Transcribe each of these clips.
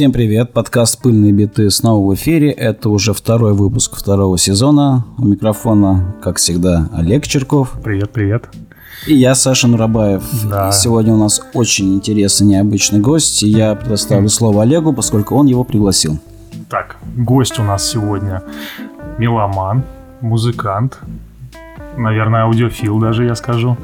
Всем привет, подкаст «Пыльные биты» снова в эфире. Это уже второй выпуск второго сезона. У микрофона, как всегда, Олег Черков. Привет, привет. И я, Саша Нурабаев. Да. сегодня у нас очень интересный, необычный гость. Я предоставлю слово Олегу, поскольку он его пригласил. Так, гость у нас сегодня меломан, музыкант, наверное, аудиофил даже, я скажу.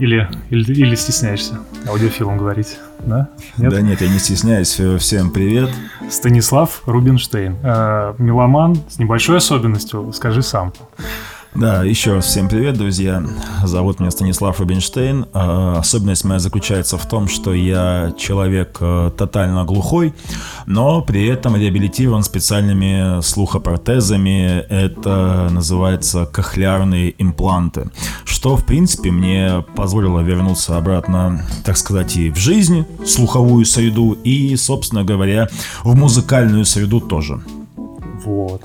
Или, или, или стесняешься аудиофилом говорить, да? Нет? Да нет, я не стесняюсь. Всем привет. Станислав Рубинштейн. Э, меломан с небольшой особенностью, скажи сам. Да, еще раз всем привет, друзья. Зовут меня Станислав Рубинштейн. А, особенность моя заключается в том, что я человек э, тотально глухой, но при этом реабилитирован специальными слухопротезами. Это называется кохлеарные импланты, что, в принципе, мне позволило вернуться обратно, так сказать, и в жизнь, в слуховую среду, и, собственно говоря, в музыкальную среду тоже. Вот.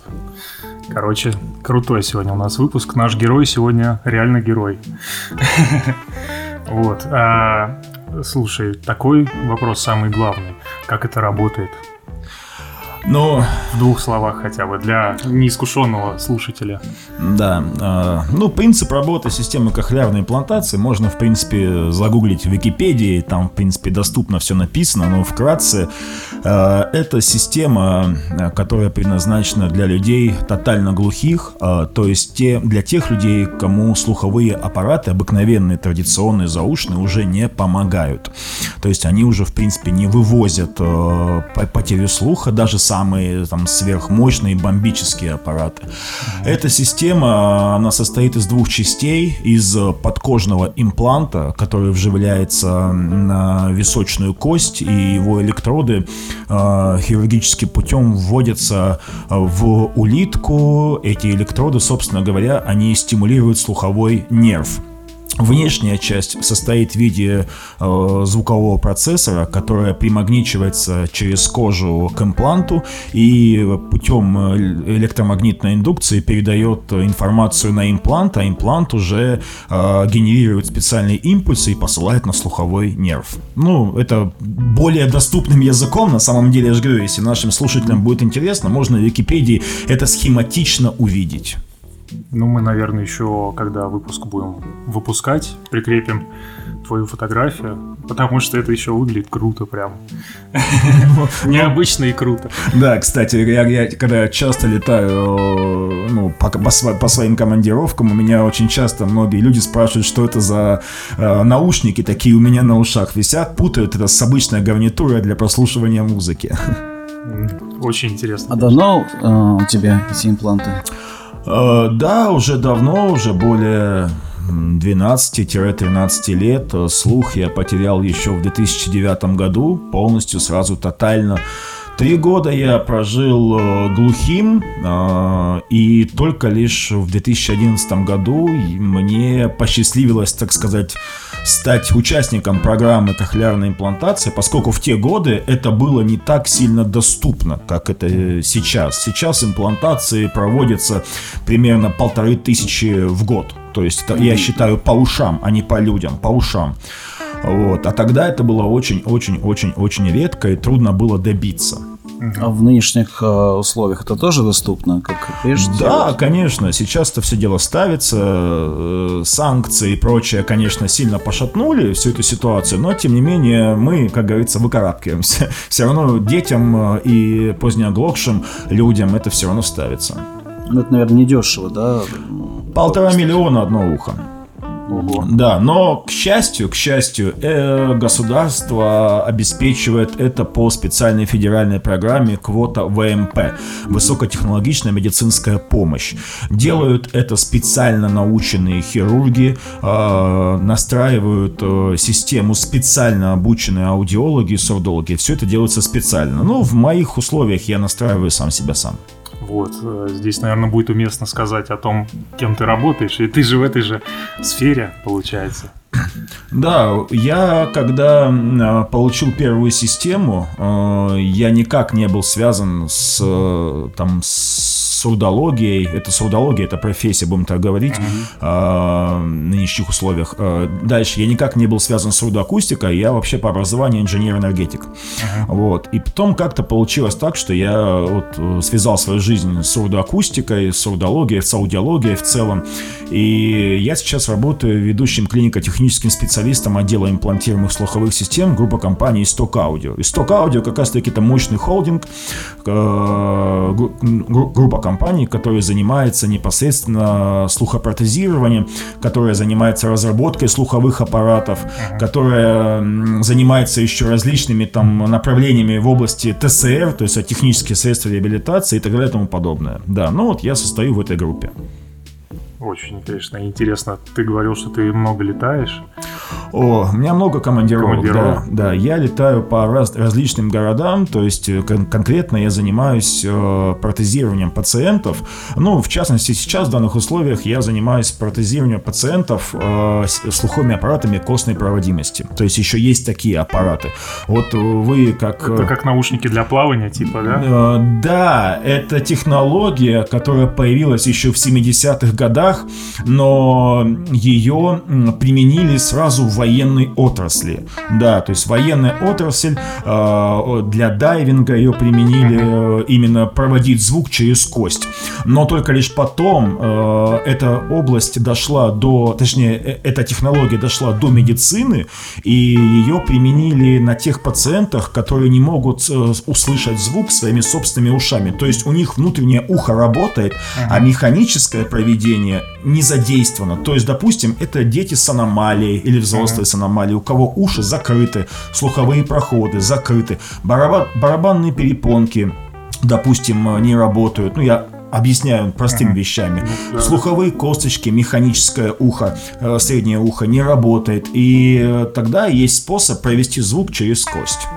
Короче, крутой сегодня у нас выпуск. Наш герой сегодня реально герой. Вот. А, слушай, такой вопрос самый главный. Как это работает? Ну, в двух словах хотя бы, для неискушенного слушателя. Да. Э, ну, принцип работы системы кохлеарной имплантации можно, в принципе, загуглить в Википедии. Там, в принципе, доступно все написано, но вкратце. Э, это система, которая предназначена для людей тотально глухих, э, то есть те, для тех людей, кому слуховые аппараты, обыкновенные, традиционные, заушные, уже не помогают. То есть они уже, в принципе, не вывозят э, потерю слуха, даже сам самые там сверхмощные бомбические аппараты. Эта система, она состоит из двух частей. Из подкожного импланта, который вживляется на височную кость, и его электроды э, хирургическим путем вводятся в улитку. Эти электроды, собственно говоря, они стимулируют слуховой нерв. Внешняя часть состоит в виде э, звукового процессора, которая примагничивается через кожу к импланту и путем э, электромагнитной индукции передает информацию на имплант, а имплант уже э, генерирует специальные импульсы и посылает на слуховой нерв. Ну, это более доступным языком, на самом деле, я же говорю, если нашим слушателям будет интересно, можно в Википедии это схематично увидеть. Ну, мы, наверное, еще, когда выпуск будем выпускать, прикрепим твою фотографию, потому что это еще выглядит круто прям. Необычно и круто. Да, кстати, я, когда часто летаю ну, по, по, по своим командировкам, у меня очень часто многие люди спрашивают, что это за э, наушники такие у меня на ушах висят, путают это с обычной гарнитурой для прослушивания музыки. Очень интересно. А давно э, у тебя эти импланты? Э, да, уже давно, уже более 12-13 лет. Слух я потерял еще в 2009 году, полностью, сразу, тотально. Три года я прожил э, глухим, э, и только лишь в 2011 году мне посчастливилось, так сказать, стать участником программы кохлеарной имплантации, поскольку в те годы это было не так сильно доступно, как это сейчас. Сейчас имплантации проводятся примерно полторы тысячи в год. То есть я считаю по ушам, а не по людям, по ушам. Вот. А тогда это было очень-очень-очень-очень редко и трудно было добиться. А в нынешних э, условиях это тоже доступно, как прежде? Да, делать? конечно. Сейчас это все дело ставится. Э, санкции и прочее, конечно, сильно пошатнули всю эту ситуацию, но тем не менее мы, как говорится, выкарабкиваемся. Все равно детям э, и позднеоглохшим людям это все равно ставится. Ну, это, наверное, недешево, да? Полтора миллиона одно ухо. Да, но к счастью, к счастью, э, государство обеспечивает это по специальной федеральной программе квота ВМП – высокотехнологичная медицинская помощь. Делают это специально наученные хирурги, э, настраивают э, систему специально обученные аудиологи и сурдологи. Все это делается специально. Но в моих условиях я настраиваю сам себя сам. Вот, э, здесь, наверное, будет уместно сказать о том, кем ты работаешь, и ты же в этой же сфере, получается. Да, я когда а, получил первую систему, э, я никак не был связан с, там, с сурдологией. Это сурдология, это профессия, будем так говорить, mm-hmm. в нынешних условиях. Дальше, я никак не был связан с сурдоакустикой, я вообще по образованию инженер-энергетик. Mm-hmm. Вот. И потом как-то получилось так, что я вот связал свою жизнь с сурдоакустикой, с сурдологией, с аудиологией в целом. И я сейчас работаю ведущим клинико-техническим специалистом отдела имплантируемых слуховых систем группа компании Stock Audio. И Stock Audio как раз-таки это мощный холдинг, э, группа компаний, которая занимается непосредственно слухопротезированием, которая занимается разработкой слуховых аппаратов, которая занимается еще различными там направлениями в области ТСР, то есть технические средства реабилитации и так далее и тому подобное. Да, ну вот я состою в этой группе. Очень, конечно, интересно. Ты говорил, что ты много летаешь. О, у меня много командировок, командировок. Да, да. Я летаю по раз, различным городам, то есть э, кон- конкретно я занимаюсь э, протезированием пациентов. Ну, в частности, сейчас в данных условиях я занимаюсь протезированием пациентов э, слуховыми аппаратами костной проводимости. То есть еще есть такие аппараты. Вот вы как... Это как наушники для плавания, типа, да? Э, да, это технология, которая появилась еще в 70-х годах вещах, но ее применили сразу в военной отрасли. Да, то есть военная отрасль э, для дайвинга ее применили э, именно проводить звук через кость. Но только лишь потом э, эта область дошла до, точнее, эта технология дошла до медицины, и ее применили на тех пациентах, которые не могут услышать звук своими собственными ушами. То есть у них внутреннее ухо работает, а механическое проведение не задействовано. То есть, допустим, это дети с аномалией или взрослые с аномалией, у кого уши закрыты, слуховые проходы закрыты, барабан, барабанные перепонки, допустим, не работают. Ну, я объясняю простыми вещами. Ну, слуховые косточки, механическое ухо, э, среднее ухо не работает. И э, тогда есть способ провести звук через кость.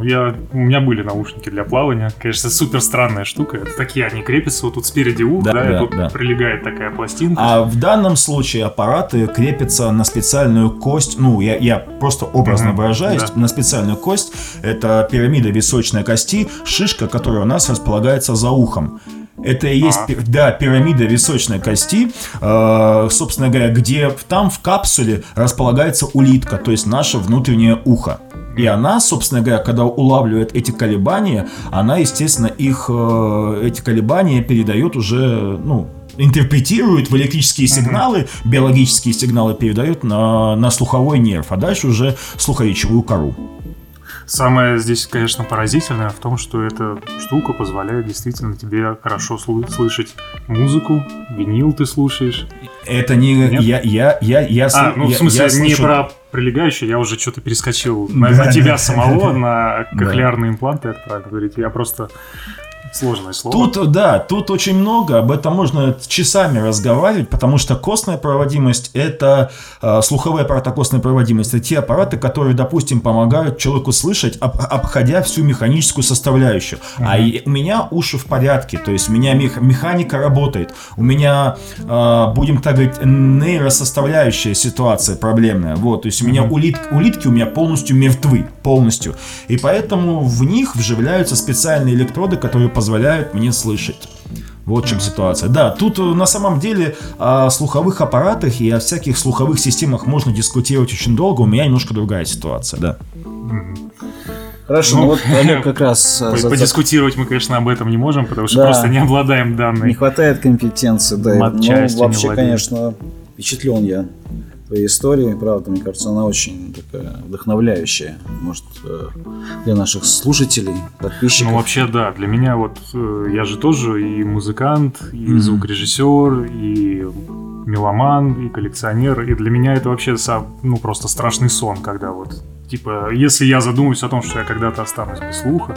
Ну, я, у меня были наушники для плавания. Конечно, супер странная штука. Это такие, они крепятся вот тут спереди уха, да, да, да, и тут да. прилегает такая пластинка. А в данном случае аппараты крепятся на специальную кость. Ну, я, я просто образно mm-hmm. выражаюсь. Да. На специальную кость. Это пирамида височной кости, шишка, которая у нас располагается за ухом. Это и есть, а. да, пирамида височной кости, э, собственно говоря, где там в капсуле располагается улитка, то есть наше внутреннее ухо. И она, собственно говоря, когда улавливает эти колебания, она, естественно, их, э, эти колебания передает уже, ну, интерпретирует в электрические сигналы, биологические сигналы передает на, на слуховой нерв, а дальше уже слухоречевую кору. Самое здесь, конечно, поразительное в том, что эта штука позволяет действительно тебе хорошо слышать музыку, винил ты слушаешь. Это не Нет? я я я я А, ну в смысле я, я не про прилегающее, я уже что-то перескочил на, на тебя самого, на кохлеарные импланты, это правильно говорить. Я просто Сложное слово. Тут, да, тут очень много, об этом можно часами разговаривать, потому что костная проводимость – это э, слуховые аппараты костной проводимости, это те аппараты, которые, допустим, помогают человеку слышать, об, обходя всю механическую составляющую. Mm-hmm. А и, у меня уши в порядке, то есть у меня мех, механика работает, у меня, э, будем так говорить, нейросоставляющая ситуация проблемная, вот, то есть у меня mm-hmm. улит, улитки у меня полностью мертвы, полностью, и поэтому в них вживляются специальные электроды, которые позволяют мне слышать. Вот в чем ситуация. Да, тут э, на самом деле о слуховых аппаратах и о всяких слуховых системах можно дискутировать очень долго. У меня немножко другая ситуация, да. Хорошо, ну, ну вот Олег как раз... Э, подискутировать мы, конечно, об этом не можем, потому что да, просто не обладаем данной. Не хватает компетенции, да. Ну, вообще, конечно, впечатлен я твоей истории, правда, мне кажется, она очень такая вдохновляющая, может, э, для наших слушателей, подписчиков. Ну, вообще, да, для меня вот, э, я же тоже и музыкант, и mm-hmm. звукорежиссер, и меломан, и коллекционер, и для меня это вообще, ну, просто страшный сон, когда вот Типа, если я задумаюсь о том, что я когда-то останусь без слуха,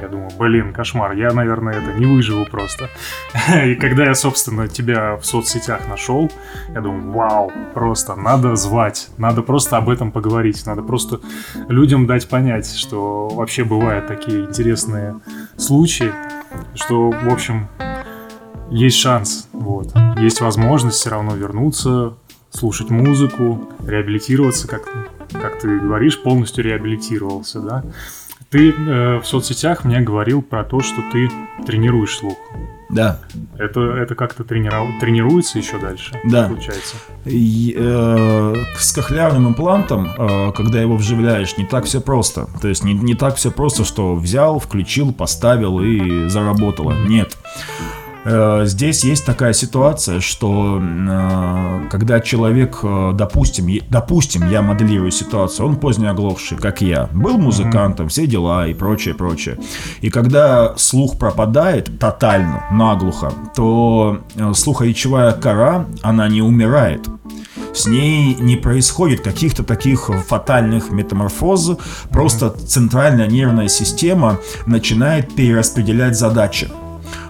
я думаю, блин, кошмар, я, наверное, это не выживу просто. И когда я, собственно, тебя в соцсетях нашел, я думаю, вау, просто надо звать, надо просто об этом поговорить, надо просто людям дать понять, что вообще бывают такие интересные случаи, что, в общем, есть шанс, вот, есть возможность все равно вернуться, слушать музыку, реабилитироваться, как как ты говоришь, полностью реабилитировался, да? Ты э, в соцсетях мне говорил про то, что ты тренируешь слух. Да. Это, это как-то трениров... тренируется еще дальше? Да. Получается. И, э, с кохлеарным имплантом, э, когда его вживляешь, не так все просто. То есть не, не так все просто, что взял, включил, поставил и заработало. Нет. Э, здесь есть такая ситуация, что э, когда человек, э, допустим, допустим, я моделирую ситуацию, он поздний оглохший, как я, был музыкантом, все дела и прочее, прочее. И когда слух пропадает тотально, наглухо, то слухоречевая кора, она не умирает с ней не происходит каких-то таких фатальных метаморфоз, просто центральная нервная система начинает перераспределять задачи.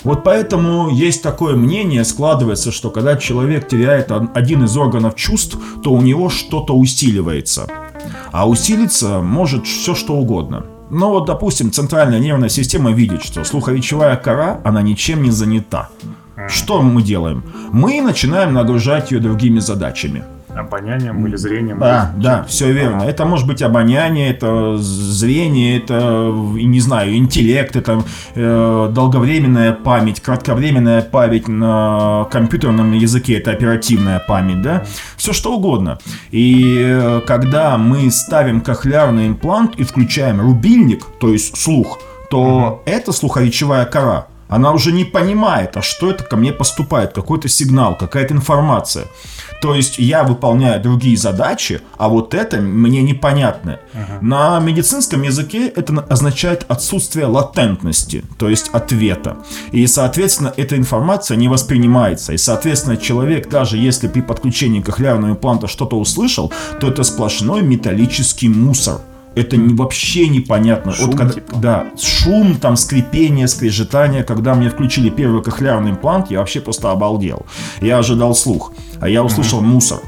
Вот поэтому есть такое мнение, складывается, что когда человек теряет один из органов чувств, то у него что-то усиливается. А усилиться может все что угодно. Но вот, допустим, центральная нервная система видит, что слуховичевая кора, она ничем не занята. Что мы делаем? Мы начинаем нагружать ее другими задачами обонянием или зрением. Да, или... да, все верно. Это может быть обоняние, это зрение, это, не знаю, интеллект, это э, долговременная память, кратковременная память на компьютерном языке, это оперативная память, да, все что угодно. И э, когда мы ставим кохлеарный имплант и включаем рубильник, то есть слух, то mm-hmm. это слуховичевая кора. Она уже не понимает, а что это ко мне поступает, какой-то сигнал, какая-то информация. То есть я выполняю другие задачи, а вот это мне непонятно. Uh-huh. На медицинском языке это означает отсутствие латентности, то есть ответа. И, соответственно, эта информация не воспринимается. И, соответственно, человек, даже если при подключении кохлеарного импланта что-то услышал, то это сплошной металлический мусор это не, вообще непонятно. Шум, вот когда, типа. Да, шум, там скрипение, скрежетание. Когда мне включили первый кохлеарный имплант, я вообще просто обалдел. Я ожидал слух, а я услышал mm-hmm. мусор.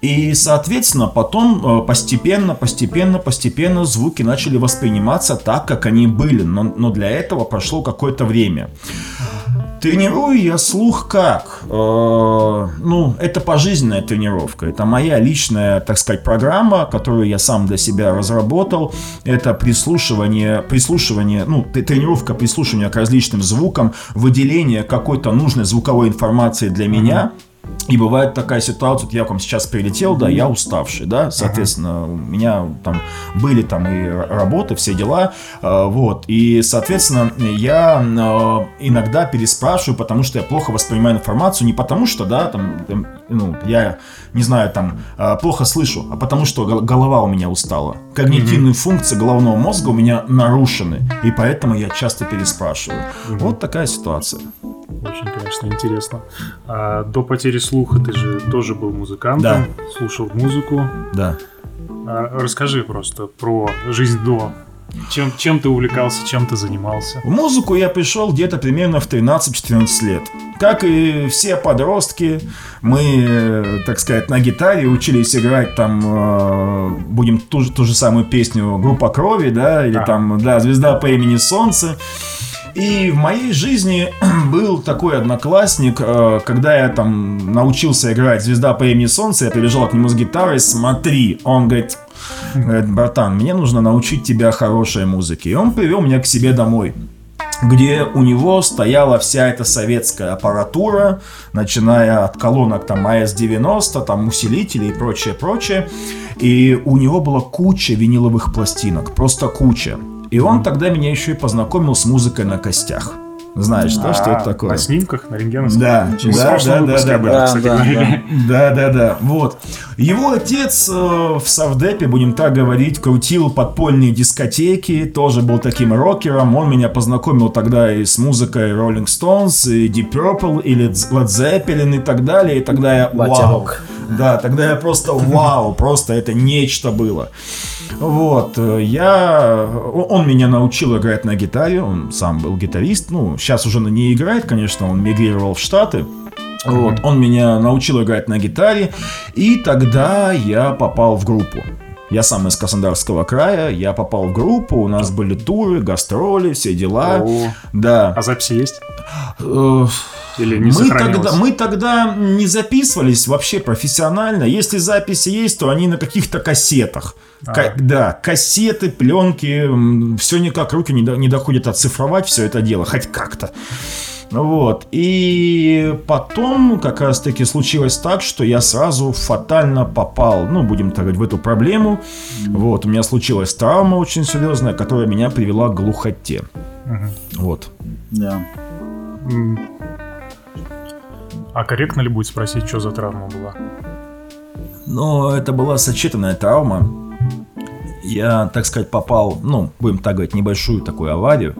И, соответственно, потом э, постепенно, постепенно, постепенно звуки начали восприниматься так, как они были. Но, но для этого прошло какое-то время. Тренирую я слух как? Э, ну, это пожизненная тренировка. Это моя личная, так сказать, программа, которую я сам для себя разработал. Это прислушивание, прислушивание, ну, тренировка прислушивания к различным звукам, выделение какой-то нужной звуковой информации для меня. Mm-hmm и бывает такая ситуация, вот я к вам сейчас прилетел, да, я уставший, да, соответственно, у меня там были там и работы, все дела, э, вот, и, соответственно, я э, иногда переспрашиваю, потому что я плохо воспринимаю информацию, не потому что, да, там, ну, я, не знаю, там, э, плохо слышу, а потому что голова у меня устала. Когнитивные mm-hmm. функции головного мозга у меня нарушены, и поэтому я часто переспрашиваю. Mm-hmm. Вот такая ситуация. Очень, конечно, интересно. А до потери слуха ты же тоже был музыкантом, да. слушал музыку. Да. А, расскажи просто про жизнь до. Чем, чем ты увлекался, чем ты занимался? В музыку я пришел где-то примерно в 13-14 лет. Как и все подростки, мы, так сказать, на гитаре учились играть там, э, будем ту, ту же самую песню «Группа крови», да, или а. там, да, «Звезда по имени Солнце». И в моей жизни был такой одноклассник, э, когда я там научился играть «Звезда по имени Солнце», я прибежал к нему с гитарой, смотри, он говорит, говорит, братан, мне нужно научить тебя хорошей музыке. И он привел меня к себе домой где у него стояла вся эта советская аппаратура, начиная от колонок там АС-90, там усилителей и прочее, прочее. И у него была куча виниловых пластинок, просто куча. И он тогда меня еще и познакомил с музыкой на костях знаешь, а, да, что это такое. На снимках, на рентгеновских. Да, Мы да, да, да, да, да, кстати, да, да, да, да, да, вот. Его отец э, в Савдепе, будем так говорить, крутил подпольные дискотеки, тоже был таким рокером. Он меня познакомил тогда и с музыкой Rolling Stones, и Deep Purple, или Led Zeppelin и так далее. И тогда я вау. Да, тогда я просто вау, просто это нечто было. Вот, э, я... Он меня научил играть на гитаре, он сам был гитарист, ну, сейчас уже не играет, конечно, он мигрировал в Штаты. Вот, он меня научил играть на гитаре, и тогда я попал в группу. Я сам из Краснодарского края, я попал в группу, у нас были туры, гастроли, все дела. О, да. А записи есть? Э, Или не мы тогда, мы тогда не записывались вообще профессионально. Если записи есть, то они на каких-то кассетах. А. К- да, кассеты, пленки, все никак руки не, до, не доходят оцифровать все это дело, хоть как-то. Вот. И потом как раз таки случилось так, что я сразу фатально попал, ну, будем так говорить, в эту проблему. Вот. У меня случилась травма очень серьезная, которая меня привела к глухоте. Угу. Вот. Да. А корректно ли будет спросить, что за травма была? Ну, это была сочетанная травма. Я, так сказать, попал, ну, будем так говорить, небольшую такую аварию,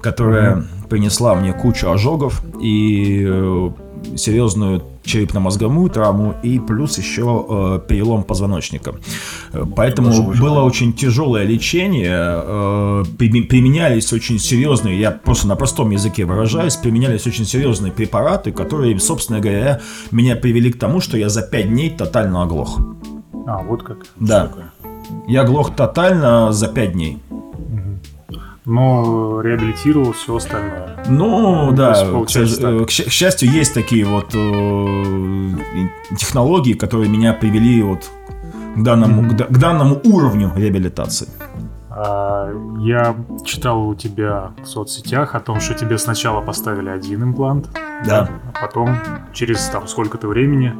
которая mm-hmm. Принесла мне кучу ожогов и э, серьезную черепно-мозговую травму и плюс еще э, перелом позвоночника. Поэтому Боже, было очень тяжелое лечение, э, применялись очень серьезные, я просто на простом языке выражаюсь, применялись очень серьезные препараты, которые, собственно говоря, меня привели к тому, что я за 5 дней тотально оглох. А, вот как? Да. Я оглох тотально за 5 дней но реабилитировал все остальное. Ну, да, к, к, к счастью, есть такие вот э, технологии, которые меня привели вот к данному, mm-hmm. к, к данному уровню реабилитации. А, я читал у тебя в соцсетях о том, что тебе сначала поставили один имплант, да. а потом через там сколько-то времени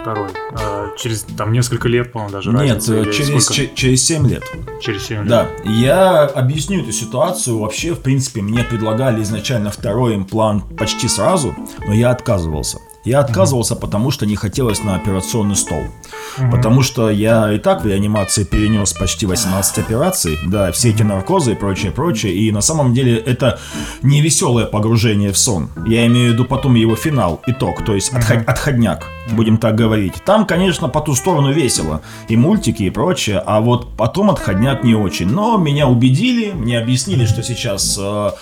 второй? А, через там несколько лет, по-моему, даже Нет, разница, через, ч- через 7 лет. Через 7 лет. Да. Я объясню эту ситуацию. Вообще, в принципе, мне предлагали изначально второй имплант почти сразу, но я отказывался. Я отказывался, mm-hmm. потому что не хотелось на операционный стол. Mm-hmm. Потому что я и так в реанимации перенес почти 18 операций, да, все эти наркозы и прочее, прочее. И на самом деле это не веселое погружение в сон. Я имею в виду потом его финал, итог, то есть mm-hmm. отходняк, будем так говорить. Там, конечно, по ту сторону весело. И мультики, и прочее, а вот потом отходняк не очень. Но меня убедили, мне объяснили, что сейчас... Э,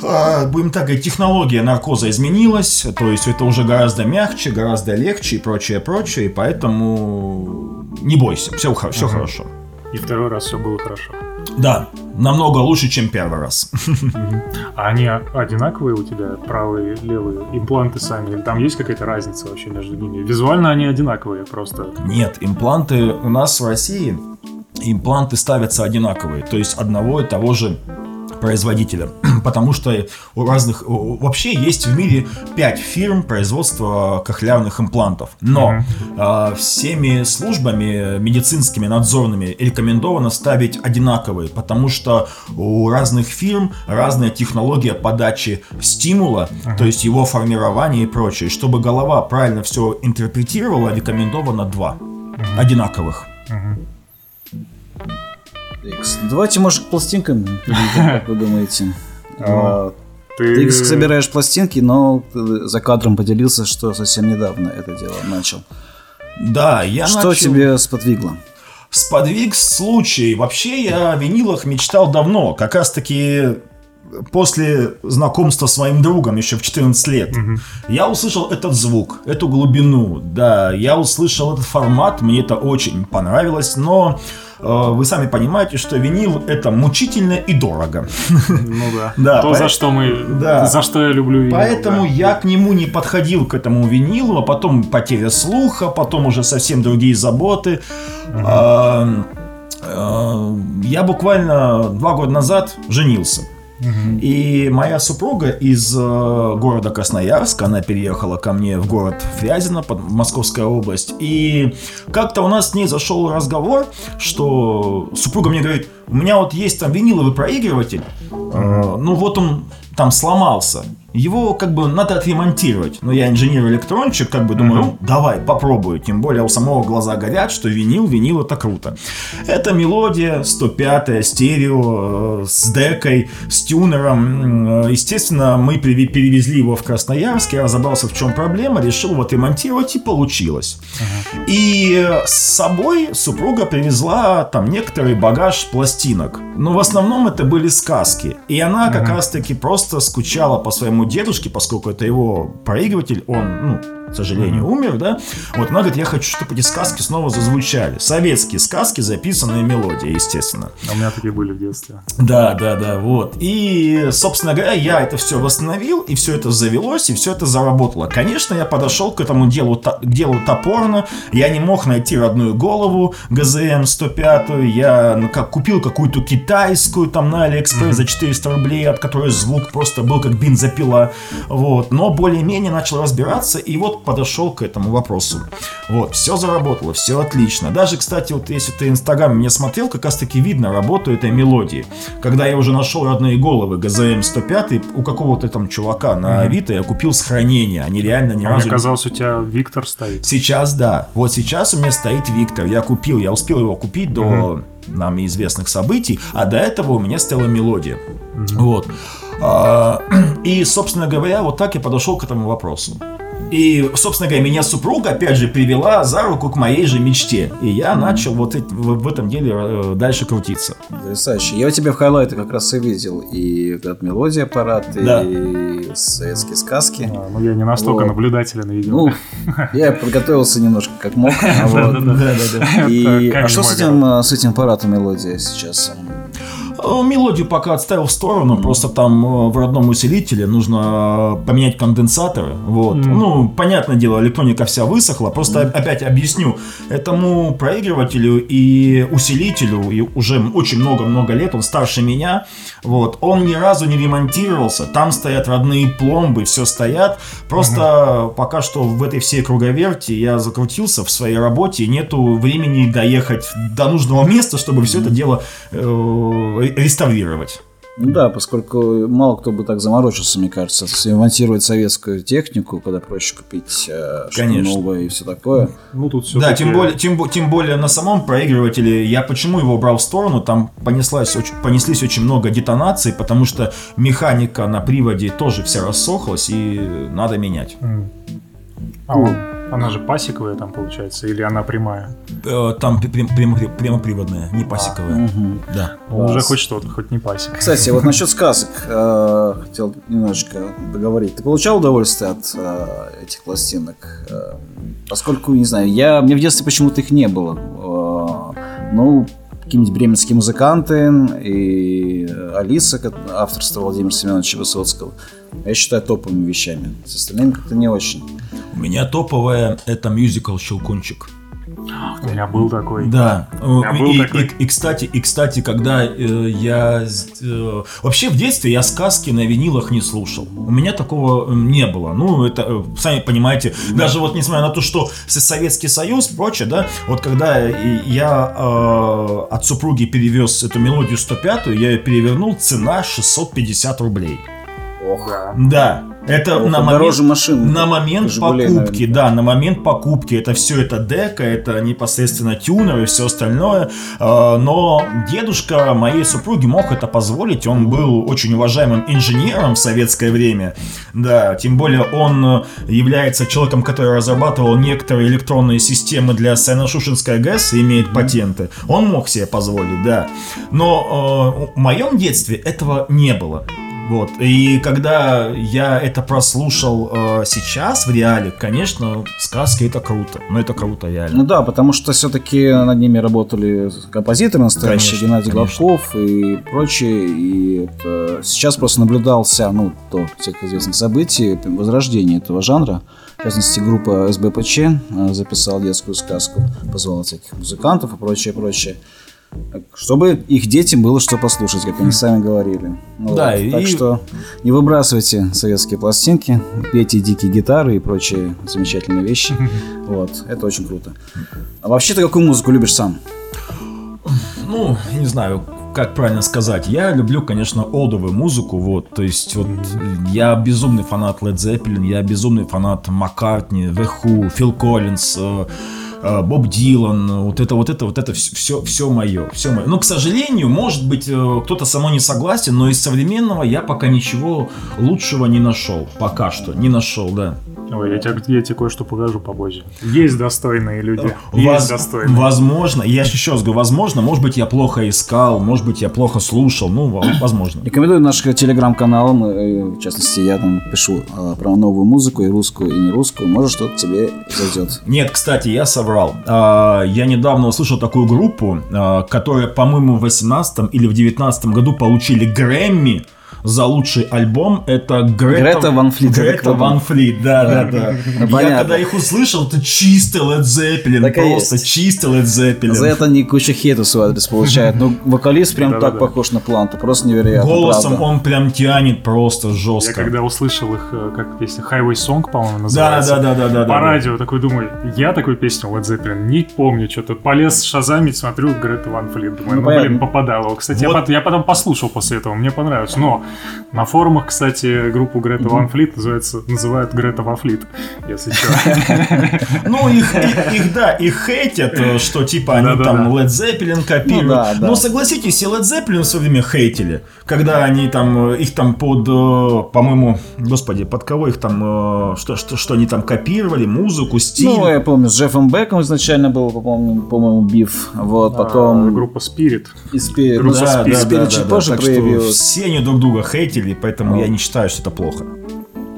будем так говорить, технология наркоза изменилась, то есть это уже гораздо мягче, гораздо легче и прочее, прочее, и поэтому не бойся, все, все угу. хорошо. И второй раз все было хорошо. Да, намного лучше, чем первый раз. А они одинаковые у тебя, правые, левые, импланты сами? Или там есть какая-то разница вообще между ними? Визуально они одинаковые просто? Нет, импланты у нас в России, импланты ставятся одинаковые, то есть одного и того же производителя, потому что у разных вообще есть в мире 5 фирм производства кохлеарных имплантов, но mm-hmm. э, всеми службами медицинскими надзорными рекомендовано ставить одинаковые, потому что у разных фирм разная технология подачи стимула, mm-hmm. то есть его формирования и прочее. Чтобы голова правильно все интерпретировала, рекомендовано два mm-hmm. одинаковых. Mm-hmm. X. Давайте, может, к пластинкам как вы думаете? А, ты... Ты собираешь пластинки, но за кадром поделился, что совсем недавно это дело начал. Да, я Что начал... тебе сподвигло? Сподвиг случай. Вообще я о винилах мечтал давно. Как раз таки после знакомства с моим другом еще в 14 лет, угу. я услышал этот звук, эту глубину, да, я услышал этот формат, мне это очень понравилось, но Э, вы сами понимаете, что винил это мучительно и дорого. Ну да. да То, за что мы, да. за что я люблю винил. Поэтому да. я к нему не подходил, к этому винилу, а потом потеря слуха, потом уже совсем другие заботы. Угу. А, а, я буквально два года назад женился. И моя супруга из э, города Красноярска, она переехала ко мне в город Фрязино, под Московская область. И как-то у нас с ней зашел разговор, что супруга мне говорит, у меня вот есть там виниловый проигрыватель, э, ну вот он там сломался его как бы надо отремонтировать. Но я инженер-электрончик, как бы думаю, ну, давай, попробую. Тем более у самого глаза горят, что винил, винил это круто. Это мелодия 105 стерео, э, с декой, с тюнером. Э, естественно, мы перевезли его в Красноярск, я разобрался, в чем проблема, решил его отремонтировать, и получилось. Uh-huh. И с собой супруга привезла там некоторый багаж пластинок. Но в основном это были сказки. И она uh-huh. как раз-таки просто скучала по своему дедушки, поскольку это его проигрыватель, он, ну, к сожалению, mm-hmm. умер, да. Вот она говорит, я хочу, чтобы эти сказки снова зазвучали. Советские сказки, записанные мелодии, естественно. А у меня такие были в детстве. Да, да, да, вот. И, собственно говоря, я это все восстановил, и все это завелось, и все это заработало. Конечно, я подошел к этому делу, к делу топорно. Я не мог найти родную голову ГЗМ 105. Я ну, как, купил какую-то китайскую там на AliExpress mm-hmm. за 400 рублей, от которой звук просто был как бензопила. Вот. Но более-менее начал разбираться, и вот подошел к этому вопросу. Вот, все заработало, все отлично. Даже, кстати, вот если ты Инстаграм меня смотрел, как раз таки видно работу этой мелодии. Когда я уже нашел родные головы ГЗМ 105 у какого-то там чувака на Авито, я купил с хранения. Они реально а разу... Мне казалось, у тебя Виктор стоит. Сейчас, да. Вот сейчас у меня стоит Виктор. Я купил, я успел его купить до mm нам известных событий, а до этого у меня стояла мелодия. Вот. А, и, собственно говоря, вот так я подошел к этому вопросу. И, собственно говоря, меня супруга, опять же, привела за руку к моей же мечте. И я начал вот в, этом деле э, дальше крутиться. Потрясающе. Я у тебя в хайлайты как раз и видел. И этот мелодия аппарат, да. и советские сказки. А, ну, я не настолько вот. наблюдателен, видимо. Ну, я подготовился немножко как мог. А что с этим, э, с этим аппаратом мелодия сейчас? Э, мелодию пока отставил в сторону, mm. просто там э, в родном усилителе нужно поменять конденсаторы. Вот. Mm. Ну, понятное дело, электроника вся высохла. Просто mm. опять объясню. Этому проигрывателю и усилителю и уже очень много-много лет, он старше меня. Вот. Он ни разу не ремонтировался. Там стоят родные пломбы, все стоят. Просто mm-hmm. пока что в этой всей круговерти я закрутился в своей работе. Нету времени доехать до нужного места, чтобы все это дело э, реставрировать. Ну да, поскольку мало кто бы так заморочился, мне кажется, ремонтировать советскую технику, когда проще купить э, что новое и все такое. Ну тут все. Да, тем более, тем, тем более на самом проигрывателе я почему его брал в сторону, там понеслась, очень, понеслись очень много детонаций, потому что механика на приводе тоже вся рассохлась и надо менять. Mm. А, она же пасековая там получается, или она прямая? Э, там прямо, прямоприводная, не пасековая. А, угу. Да. Ну, уже хоть что-то, хоть не пасек. Кстати, вот насчет сказок э, хотел немножечко договорить. Ты получал удовольствие от э, этих пластинок? Поскольку, не знаю, я, мне в детстве почему-то их не было. Ну, какие-нибудь бременские музыканты и Алиса, авторство Владимира Семеновича Высоцкого. Я считаю топовыми вещами. С остальными как-то не очень. У меня топовая это мюзикл «Щелкунчик». У меня был такой. Да. Был и, такой. И, и, кстати, и кстати, когда э, я э, вообще в детстве я сказки на винилах не слушал. У меня такого не было. Ну это э, сами понимаете. Да. Даже вот несмотря на то, что Советский Союз, прочее, да, вот когда я э, от супруги перевез эту мелодию 105, я ее перевернул, цена 650 рублей. Ох. Да. Это Ох, на момент, машин. На момент Жигулей, покупки, наверное. да, на момент покупки. Это все это дека, это непосредственно тюнер и все остальное. А, но дедушка моей супруги мог это позволить. Он был очень уважаемым инженером в советское время. Да, тем более он является человеком, который разрабатывал некоторые электронные системы для Сайно-Шушинской ГЭС и имеет патенты. Он мог себе позволить, да. Но э, в моем детстве этого не было. Вот. И когда я это прослушал э, сейчас в реале, конечно, сказки это круто. Ну, это круто, реально. Ну да, потому что все-таки над ними работали композиторы настоящие, конечно, Геннадий конечно. Главков и прочие. И это сейчас просто наблюдался, ну, до всех известных событий, возрождение этого жанра. В частности, группа СБПЧ э, записала детскую сказку, позвала всяких музыкантов и прочее, прочее чтобы их детям было что послушать, как они сами говорили. Да, вот. и... Так что не выбрасывайте советские пластинки, пейте дикие гитары и прочие замечательные вещи. Вот, это очень круто. А вообще ты какую музыку любишь сам? Ну, не знаю, как правильно сказать, я люблю, конечно, олдовую музыку, вот, то есть вот я безумный фанат Led Zeppelin, я безумный фанат Маккартни, The Who, Фил Коллинз, э, Э, Боб Дилан, вот это, вот это, вот это все, все мое, все мое. Но, к сожалению, может быть, э, кто-то со мной не согласен, но из современного я пока ничего лучшего не нашел. Пока что не нашел, да. Ой, я тебе, я тебе кое-что покажу попозже. Есть достойные люди. Воз- Есть достойные. Возможно, я еще раз говорю, возможно, может быть, я плохо искал, может быть, я плохо слушал, ну, во- возможно. Рекомендую наш телеграм-канал, э, в частности, я там пишу э, про новую музыку, и русскую, и не русскую. Может, что-то тебе зайдет. Нет, кстати, я соврал. Я недавно услышал такую группу, а, которая, по-моему, в 18 или в 19 году получили Грэмми за лучший альбом. Это Грета, Грета Ван Флит, Грета? Ван Флит, да, да, да. Я понятно. когда их услышал, это чистый Led Zeppelin, Так просто чистый Led Zeppelin. За это они кучу хейта свой адрес получают. Ну, вокалист прям так Да-да-да. похож на Планту, просто невероятно, Голосом правда. он прям тянет просто Я жестко. когда услышал их, э, как песня Highway Song, по-моему, Да, называется. да, да, да, да. По да. радио такой думаю, я такую песню Led Zeppelin не помню, что-то полез шазамить, смотрю Грета Ван Флит, думаю, Ну, ну, блин, попадало. Кстати, я, Вот. я потом послушал после этого, мне понравилось. Но на форумах, кстати, группу Грета Ван Флит называется, называют Грета Ван Флит, если что. Ну, их, их, да, их хейтят, э, что типа они там Led Zeppelin копируют. Ну да, да. Но согласитесь, и Led Zeppelin в свое время хейтили. Когда они там, э, их там под, э, по-моему, господи, под кого их там, что, что, что они там копировали, музыку, стиль. Ну, я помню, с Джеффом Беком изначально был, по-моему, по-моему, биф. Вот, А, потом Группа Spirit. и да, Spirit, да, Spirit же тоже Так что проявилась. все они друг друга хейтили, поэтому я не считаю, что это плохо.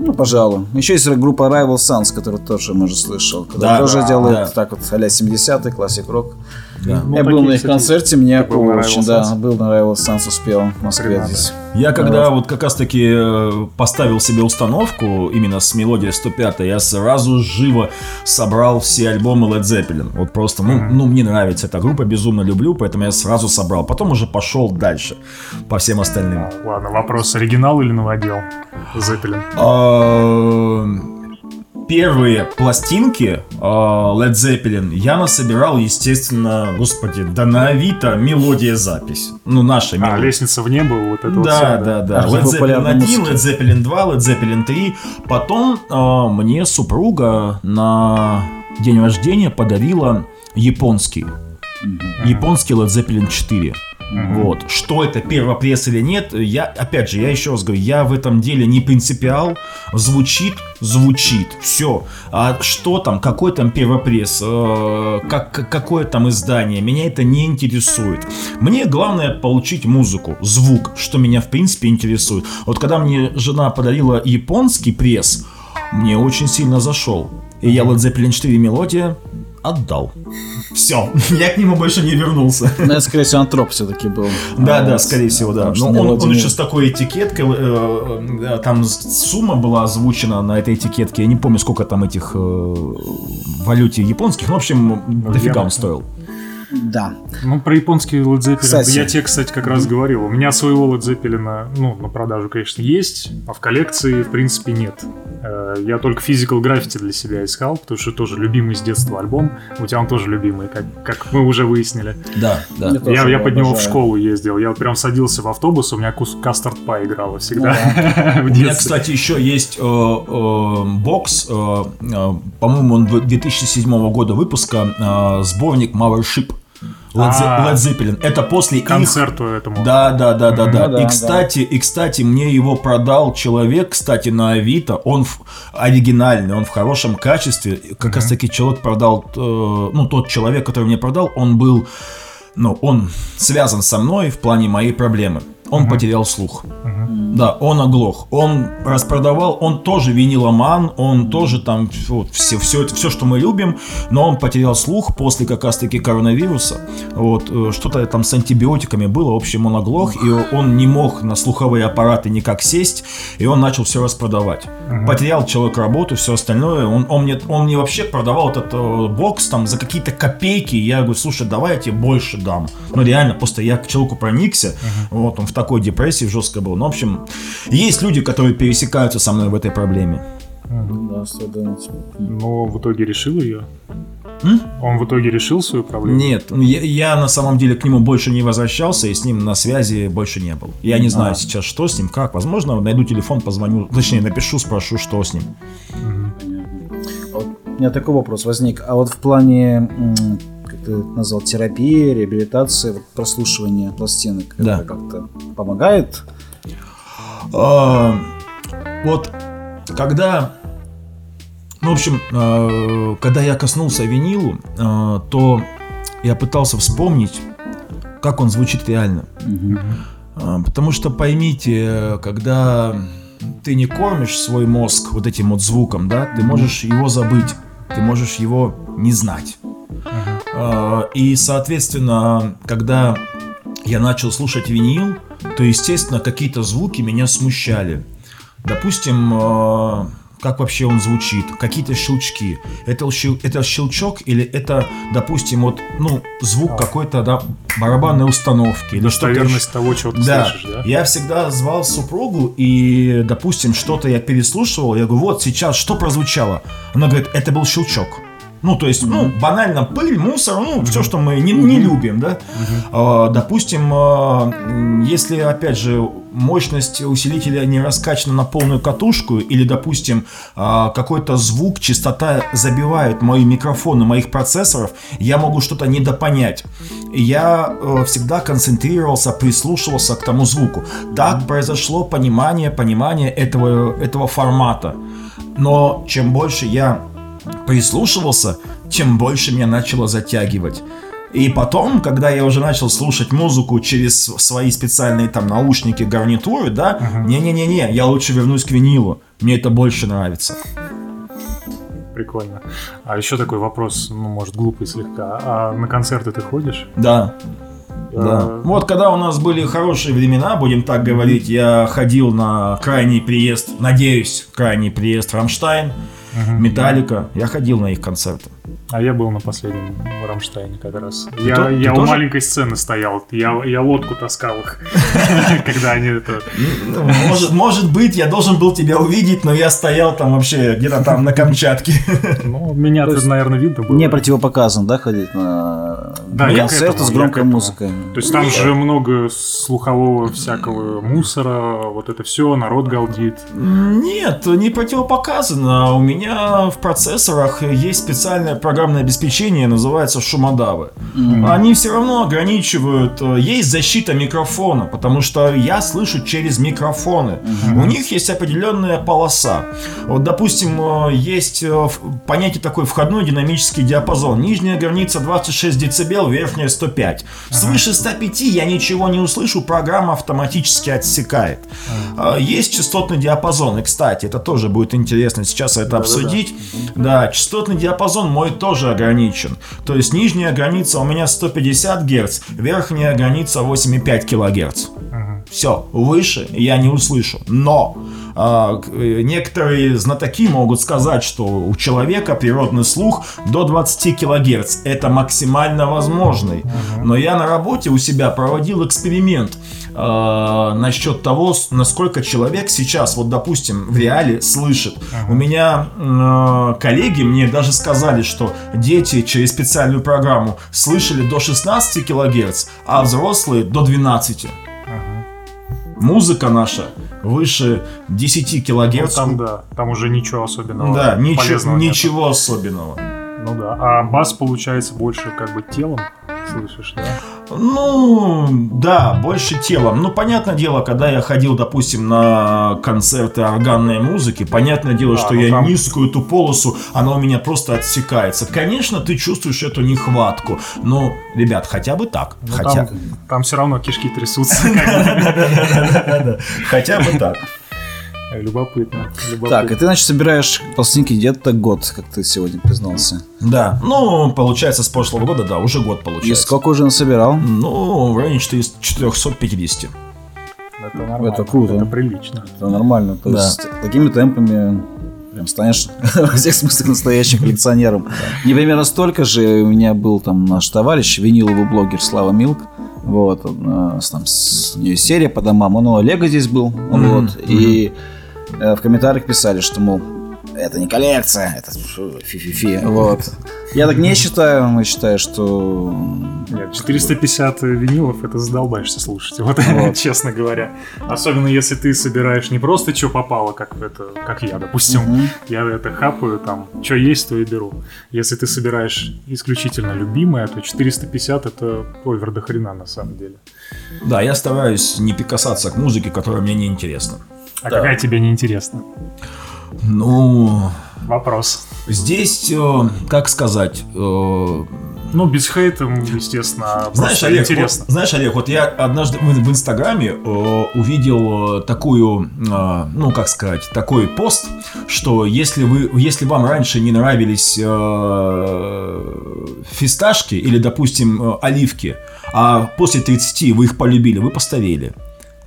Ну, пожалуй. Еще есть группа Rival Sons, которую тоже, может, слышал. Когда Да, тоже да, делают да. так вот а-ля 70-й, классик рок. Да. Ну, я был на их кстати, концерте, мне очень, да, был Rival Sons, успел в Москве Хрена здесь. Я когда вот как раз таки э, поставил себе установку именно с мелодией 105, я сразу живо собрал все альбомы Led Zeppelin. Вот просто, ну, ну мне нравится эта группа, безумно люблю, поэтому я сразу собрал. Потом уже пошел дальше по всем остальным. Ладно, вопрос, оригинал или новодел? Zeppelin. А, Первые пластинки э, Led Zeppelin я насобирал, естественно, господи, да на Авито мелодия запись. Ну, наша А, мелодия. лестница в небо, вот это вот Да, всё, да, да. Архив Led Zeppelin популярной 1, музыки. Led Zeppelin 2, Led Zeppelin 3. Потом э, мне супруга на день рождения подарила японский. Японский Led Zeppelin 4. Вот. Что это, первопресс или нет, я, опять же, я еще раз говорю, я в этом деле не принципиал. Звучит, звучит, все. А что там, какой там первопресс, э, как- какое там издание, меня это не интересует. Мне главное получить музыку, звук, что меня в принципе интересует. Вот когда мне жена подарила японский пресс, мне очень сильно зашел. И я Led Zeppelin 4 мелодия отдал. Все, я к нему больше не вернулся. Ну, это, скорее всего, антроп все-таки был. Да, А, да, скорее всего, да. Но он, мелодия он не- еще с такой этикеткой, э, э, там сумма была озвучена на этой этикетке. Я не помню, сколько там этих э, валюте японских. Ну, в общем, дофига он стоил. Да. Ну, про японский Led Zeppelin, Кстати. я тебе, кстати, как раз говорил. У меня своего Led Zeppelin, ну, на продажу, конечно, есть, а в коллекции, в принципе, нет. Э, Я только Physical Graffiti для себя искал, потому что тоже любимый с детства альбом. У тебя он тоже любимый, как, как мы уже выяснили. Да, да. Я я, я под него в школу ездил. Я вот прям садился в автобус, у меня кус Custard Pie играла всегда. в У меня, кстати, еще есть э, э, бокс, э, по-моему, он в- 2007 года выпуска, сборник Mothership Led, Ze- А. Zeppelin. Это после их концерту этому. Да, да, да, да, да. Ну да, и кстати, и кстати, мне его продал человек, кстати, на Авито. Он в- оригинальный, он в хорошем качестве. Как раз таки человек продал, э, ну тот человек, который мне продал, он был, ну он связан со мной в плане моей проблемы. Он потерял слух. Да, он оглох. Он распродавал, он тоже виниломан, он тоже там вот, все, все, все, что мы любим, но он потерял слух после как раз таки коронавируса. Вот, э, что-то там с антибиотиками было, в общем, он оглох, и он не мог на слуховые аппараты никак сесть, и он начал все распродавать. Потерял человек работу, все остальное. Он, он, мне, он мне вообще продавал этот э, бокс там за какие-то копейки. Я говорю, слушай, давай я тебе больше дам. Ну, реально, просто я к человеку проникся. Вот, он в такой депрессии жестко был. Ну, в общем, есть люди, которые пересекаются со мной в этой проблеме. Да. Но в итоге решил ее. М? Он в итоге решил свою проблему? Нет, ну, я, я на самом деле к нему больше не возвращался и с ним на связи больше не был. Я не знаю сейчас, что с ним, как. Возможно, найду телефон, позвоню, точнее, напишу, спрошу, что с ним. Вот У меня такой вопрос возник. А вот в плане, ты назвал, терапии, реабилитации, вот прослушивания пластинок, Да. это как-то помогает? А, вот когда Ну, в общем, э, когда я коснулся винилу, э, то я пытался вспомнить, как он звучит реально. Угу. Потому что поймите, когда ты не кормишь свой мозг вот этим вот звуком, да, ты можешь его забыть, ты можешь его не знать. Uh-huh. И, соответственно, когда я начал слушать винил, то, естественно, какие-то звуки меня смущали. Допустим, а, как вообще он звучит, какие-то щелчки. Это, щел, это щелчок или это, допустим, вот, ну, звук а. какой-то, да, барабанной установки. Или Достоверность того, чего ты да. слышишь, да? Я всегда звал супругу, и, допустим, что-то я переслушивал, я говорю, вот сейчас что прозвучало? Она говорит, это был щелчок. Ну, то есть, ну, банально пыль, мусор, ну, все, что мы не, не любим, да. А, допустим, а, если, опять же, мощность усилителя не раскачана на полную катушку, или, допустим, а, какой-то звук, частота забивает мои микрофоны, моих процессоров, я могу что-то недопонять. Я э, всегда концентрировался, прислушивался к тому звуку. Так произошло понимание, понимание этого, этого формата. Но чем больше я прислушивался, тем больше меня начало затягивать. И потом, когда я уже начал слушать музыку через свои специальные там наушники, гарнитуры, да, не-не-не-не, я лучше вернусь к винилу. Мне это больше нравится. Прикольно. А еще такой вопрос, ну, может, глупый слегка. А на концерты ты ходишь? Да. Да. Вот когда у нас были хорошие времена, будем так говорить, я ходил на крайний приезд, надеюсь, крайний приезд Рамштайн угу. Металлика. Я ходил на их концерты. А я был на последнем Рамштайне как раз. Ты я то, я у тоже? маленькой сцены стоял. Я, я лодку таскал их, когда они это... Ну, может, может быть, я должен был тебя увидеть, но я стоял там вообще где-то там на Камчатке. Ну, меня тут, наверное, видно было. Не противопоказан, да, ходить на концерты с громкой музыкой? То есть там же много слухового всякого мусора, вот это все, народ галдит. Нет, не противопоказано. У меня в процессорах есть специальная программное обеспечение называется шумодавы. Mm-hmm. Они все равно ограничивают. Э, есть защита микрофона, потому что я слышу через микрофоны. Mm-hmm. У них есть определенная полоса. Вот, допустим, э, есть э, понятие такой входной динамический диапазон. Нижняя граница 26 дБ, верхняя 105. Mm-hmm. Свыше 105 я ничего не услышу, программа автоматически отсекает. Mm-hmm. Есть частотный диапазон. И, кстати, это тоже будет интересно сейчас это да, обсудить. Да, да. да, частотный диапазон мой тоже ограничен. То есть нижняя граница у меня 150 Гц, верхняя граница 8,5 кГц. Все, выше я не услышу. Но некоторые знатоки могут сказать, что у человека природный слух до 20 кГц. Это максимально возможный. Но я на работе у себя проводил эксперимент э, насчет того, насколько человек сейчас, вот допустим, в реале слышит. У меня э, коллеги мне даже сказали, что дети через специальную программу слышали до 16 килогерц, а взрослые до 12. Uh-huh. Музыка наша выше 10 килогерц. Ну, там, да, там уже ничего особенного. Да, ничего, ничего особенного. Ну да, а бас получается больше как бы телом слышишь, да? Ну, да, больше телом. Ну, понятное дело, когда я ходил, допустим, на концерты органной музыки, понятное дело, а, что ну, я там... низкую эту полосу, она у меня просто отсекается. Конечно, ты чувствуешь эту нехватку, но, ребят, хотя бы так. Ну, хотя... Там, там все равно кишки трясутся. Хотя бы так. Любопытно, любопытно. Так, и ты, значит, собираешь пластинки где-то год, как ты сегодня признался. Да, ну, получается, с прошлого года, да, уже год получается. И сколько уже насобирал? Ну, в районе 450. Это нормально. Это круто. Это прилично. Это нормально. То да. есть, такими темпами прям станешь во всех смыслах настоящим коллекционером. Не примерно столько же у меня был там наш товарищ, виниловый блогер Слава Милк. Вот, там, с нее серия по домам. Он у Олега здесь был. Вот, и Э, в комментариях писали, что, мол, это не коллекция, это фи-фи-фи. Вот. Я так не считаю, мы считаем, что... Нет, 450 винилов это задолбаешься слушать, вот, вот. честно говоря. Особенно если ты собираешь не просто что попало, как это, как я, допустим. Угу. Я это хапаю, там, что есть, то и беру. Если ты собираешь исключительно любимое, то 450 это овер до хрена на самом деле. Да, я стараюсь не прикасаться к музыке, которая мне не интересна. А да. какая тебе неинтересна? Ну, вопрос. Здесь, э, как сказать, э, ну, без хейта, естественно, знаешь, Олег, интересно. Вот, знаешь, Олег, вот я однажды в Инстаграме э, увидел э, такую, э, ну, как сказать, такой пост, что если вы, если вам раньше не нравились э, фисташки или, допустим, оливки, а после 30 вы их полюбили, вы постарели.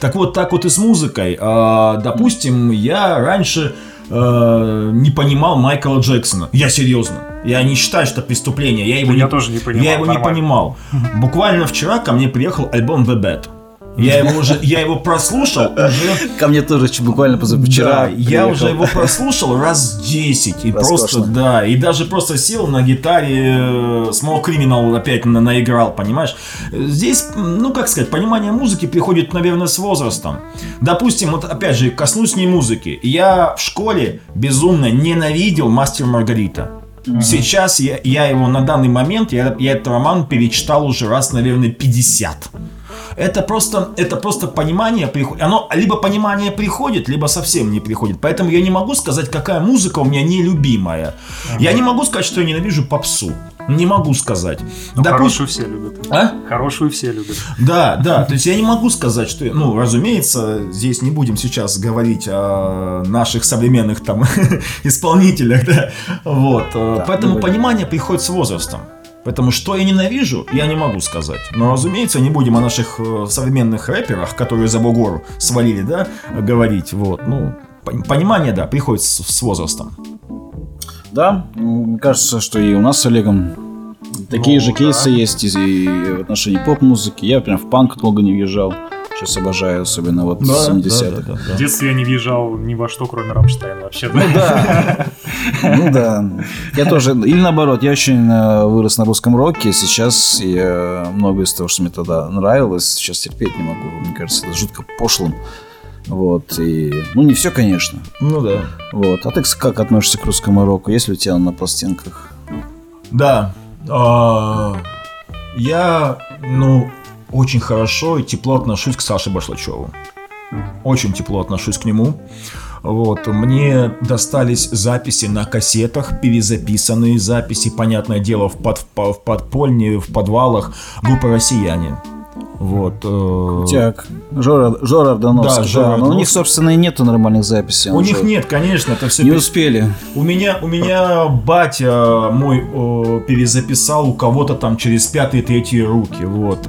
Так вот, так вот и с музыкой. Э, допустим, я раньше э, не понимал Майкла Джексона. Я серьезно. Я не считаю, что преступление. Я его, я не, тоже не понимал. Я его нормально. не понимал. Буквально вчера ко мне приехал альбом The Bad. Я его уже, я его прослушал уже... Ко мне тоже буквально позавчера. Да, я уже его прослушал раз 10. И просто, да, и даже просто сел на гитаре э, Small Criminal опять на, наиграл, понимаешь? Здесь, ну, как сказать, понимание музыки приходит, наверное, с возрастом. Допустим, вот опять же, коснусь не музыки. Я в школе безумно ненавидел Мастер Маргарита. Угу. Сейчас я, я его на данный момент, я, я этот роман перечитал уже раз, наверное, 50. Это просто, это просто понимание приходит. Оно либо понимание приходит, либо совсем не приходит. Поэтому я не могу сказать, какая музыка у меня нелюбимая. Ага. Я не могу сказать, что я ненавижу попсу. Не могу сказать. Ну, Допу... Хорошую все любят. А? Хорошую все любят. Да, да. То есть я не могу сказать, что... Ну, разумеется, здесь не будем сейчас говорить о наших современных там исполнителях, да. Вот. Да, Поэтому понимание приходит с возрастом. Поэтому что я ненавижу, я не могу сказать. Но, разумеется, не будем о наших э, современных рэперах, которые за бугор свалили, да, говорить. Вот, ну, понимание, да, приходит с, с возрастом. Да, мне кажется, что и у нас с Олегом такие ну, же кейсы да. есть и, в отношении поп-музыки. Я прям в панк долго не въезжал. Сейчас обожаю, особенно вот да, 70-х. Да, да, да, В детстве я не въезжал ни во что, кроме Рамштайна вообще. Ну да. Ну да. Я тоже, или наоборот, я очень э, вырос на русском роке. Сейчас я много из того, что мне тогда нравилось, сейчас терпеть не могу. Мне кажется, это жутко пошлым. Вот, и... Ну, не все, конечно. Ну да. Вот. А ты как относишься к русскому року? Есть ли у тебя на пластинках? Да. А, я, ну, очень хорошо и тепло отношусь к Саше Башлачеву. Очень тепло отношусь к нему. Вот, мне достались записи на кассетах, перезаписанные записи, понятное дело, в, под, в подпольне, в подвалах группы «Россияне». Вот. Э... Так, Жора, Жора Ордановский. Да, Жора да. Но у них, собственно, и нету нормальных записей. У них нет, конечно, это все... Не успели. У меня, у меня батя мой о, перезаписал у кого-то там через пятые, третьи руки, вот.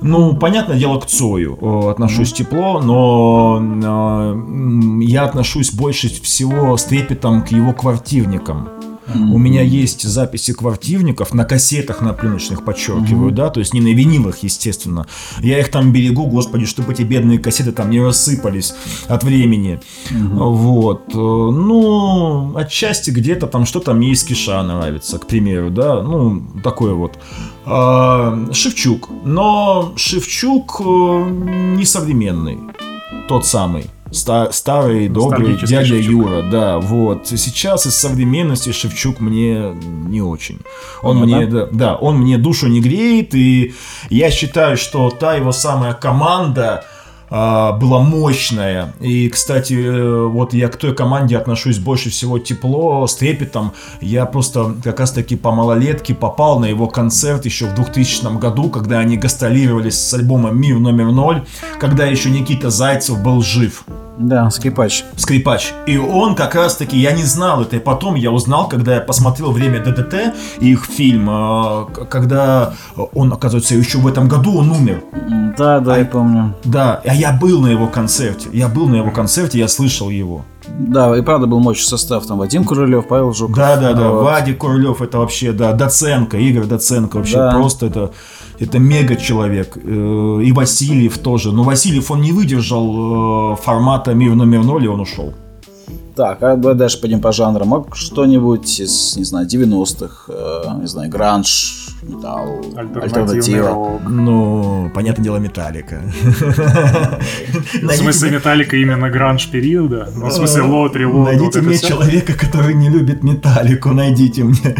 Ну, понятное дело, к Цою э, отношусь тепло, но э, я отношусь больше всего с трепетом к его квартирникам. Mm-hmm. У меня есть записи квартирников на кассетах, на пленочных, подчеркиваю, mm-hmm. да, то есть не на винилах, естественно. Я их там берегу, господи, чтобы эти бедные кассеты там не рассыпались от времени. Mm-hmm. Вот. Э, ну, отчасти где-то там что-то мне из Киша нравится, к примеру, да, ну, такое вот. А, Шевчук. Но Шевчук э, не современный. Тот самый. Стар, старый, добрый дядя Шевчук. Юра, да, вот. Сейчас из современности Шевчук мне не очень. Он ну, мне, да? Да, да, он мне душу не греет, и я считаю, что та его самая команда, была мощная. И, кстати, э, вот я к той команде отношусь больше всего тепло, с трепетом. Я просто как раз таки по малолетке попал на его концерт еще в 2000 году, когда они гастролировали с альбомом «Мир номер ноль», когда еще Никита Зайцев был жив. Да, скрипач. Скрипач. И он как раз таки, я не знал это, и потом я узнал, когда я посмотрел «Время ДДТ», их фильм, а, когда он, оказывается, еще в этом году он умер. Да, да, а, я помню. Да, а я был на его концерте, я был на его концерте, я слышал его. Да, и правда был мощный состав. Там Вадим Курылев, Павел Жуков. Да, да, да. Вот. Вадик Курылев это вообще, да, Доценко, Игорь Доценко вообще да. просто это это мега человек. Э, и Васильев тоже. Но Васильев, он не выдержал э, формата мир номер ноль, и он ушел. Так, а дальше пойдем по жанрам. Мог что-нибудь из, не знаю, 90-х, э, не знаю, гранж, металл, альтернатива. Ну, понятное дело, металлика. В смысле, металлика именно гранж периода? Ну, в смысле, лотри, Найдите мне человека, который не любит металлику, найдите мне.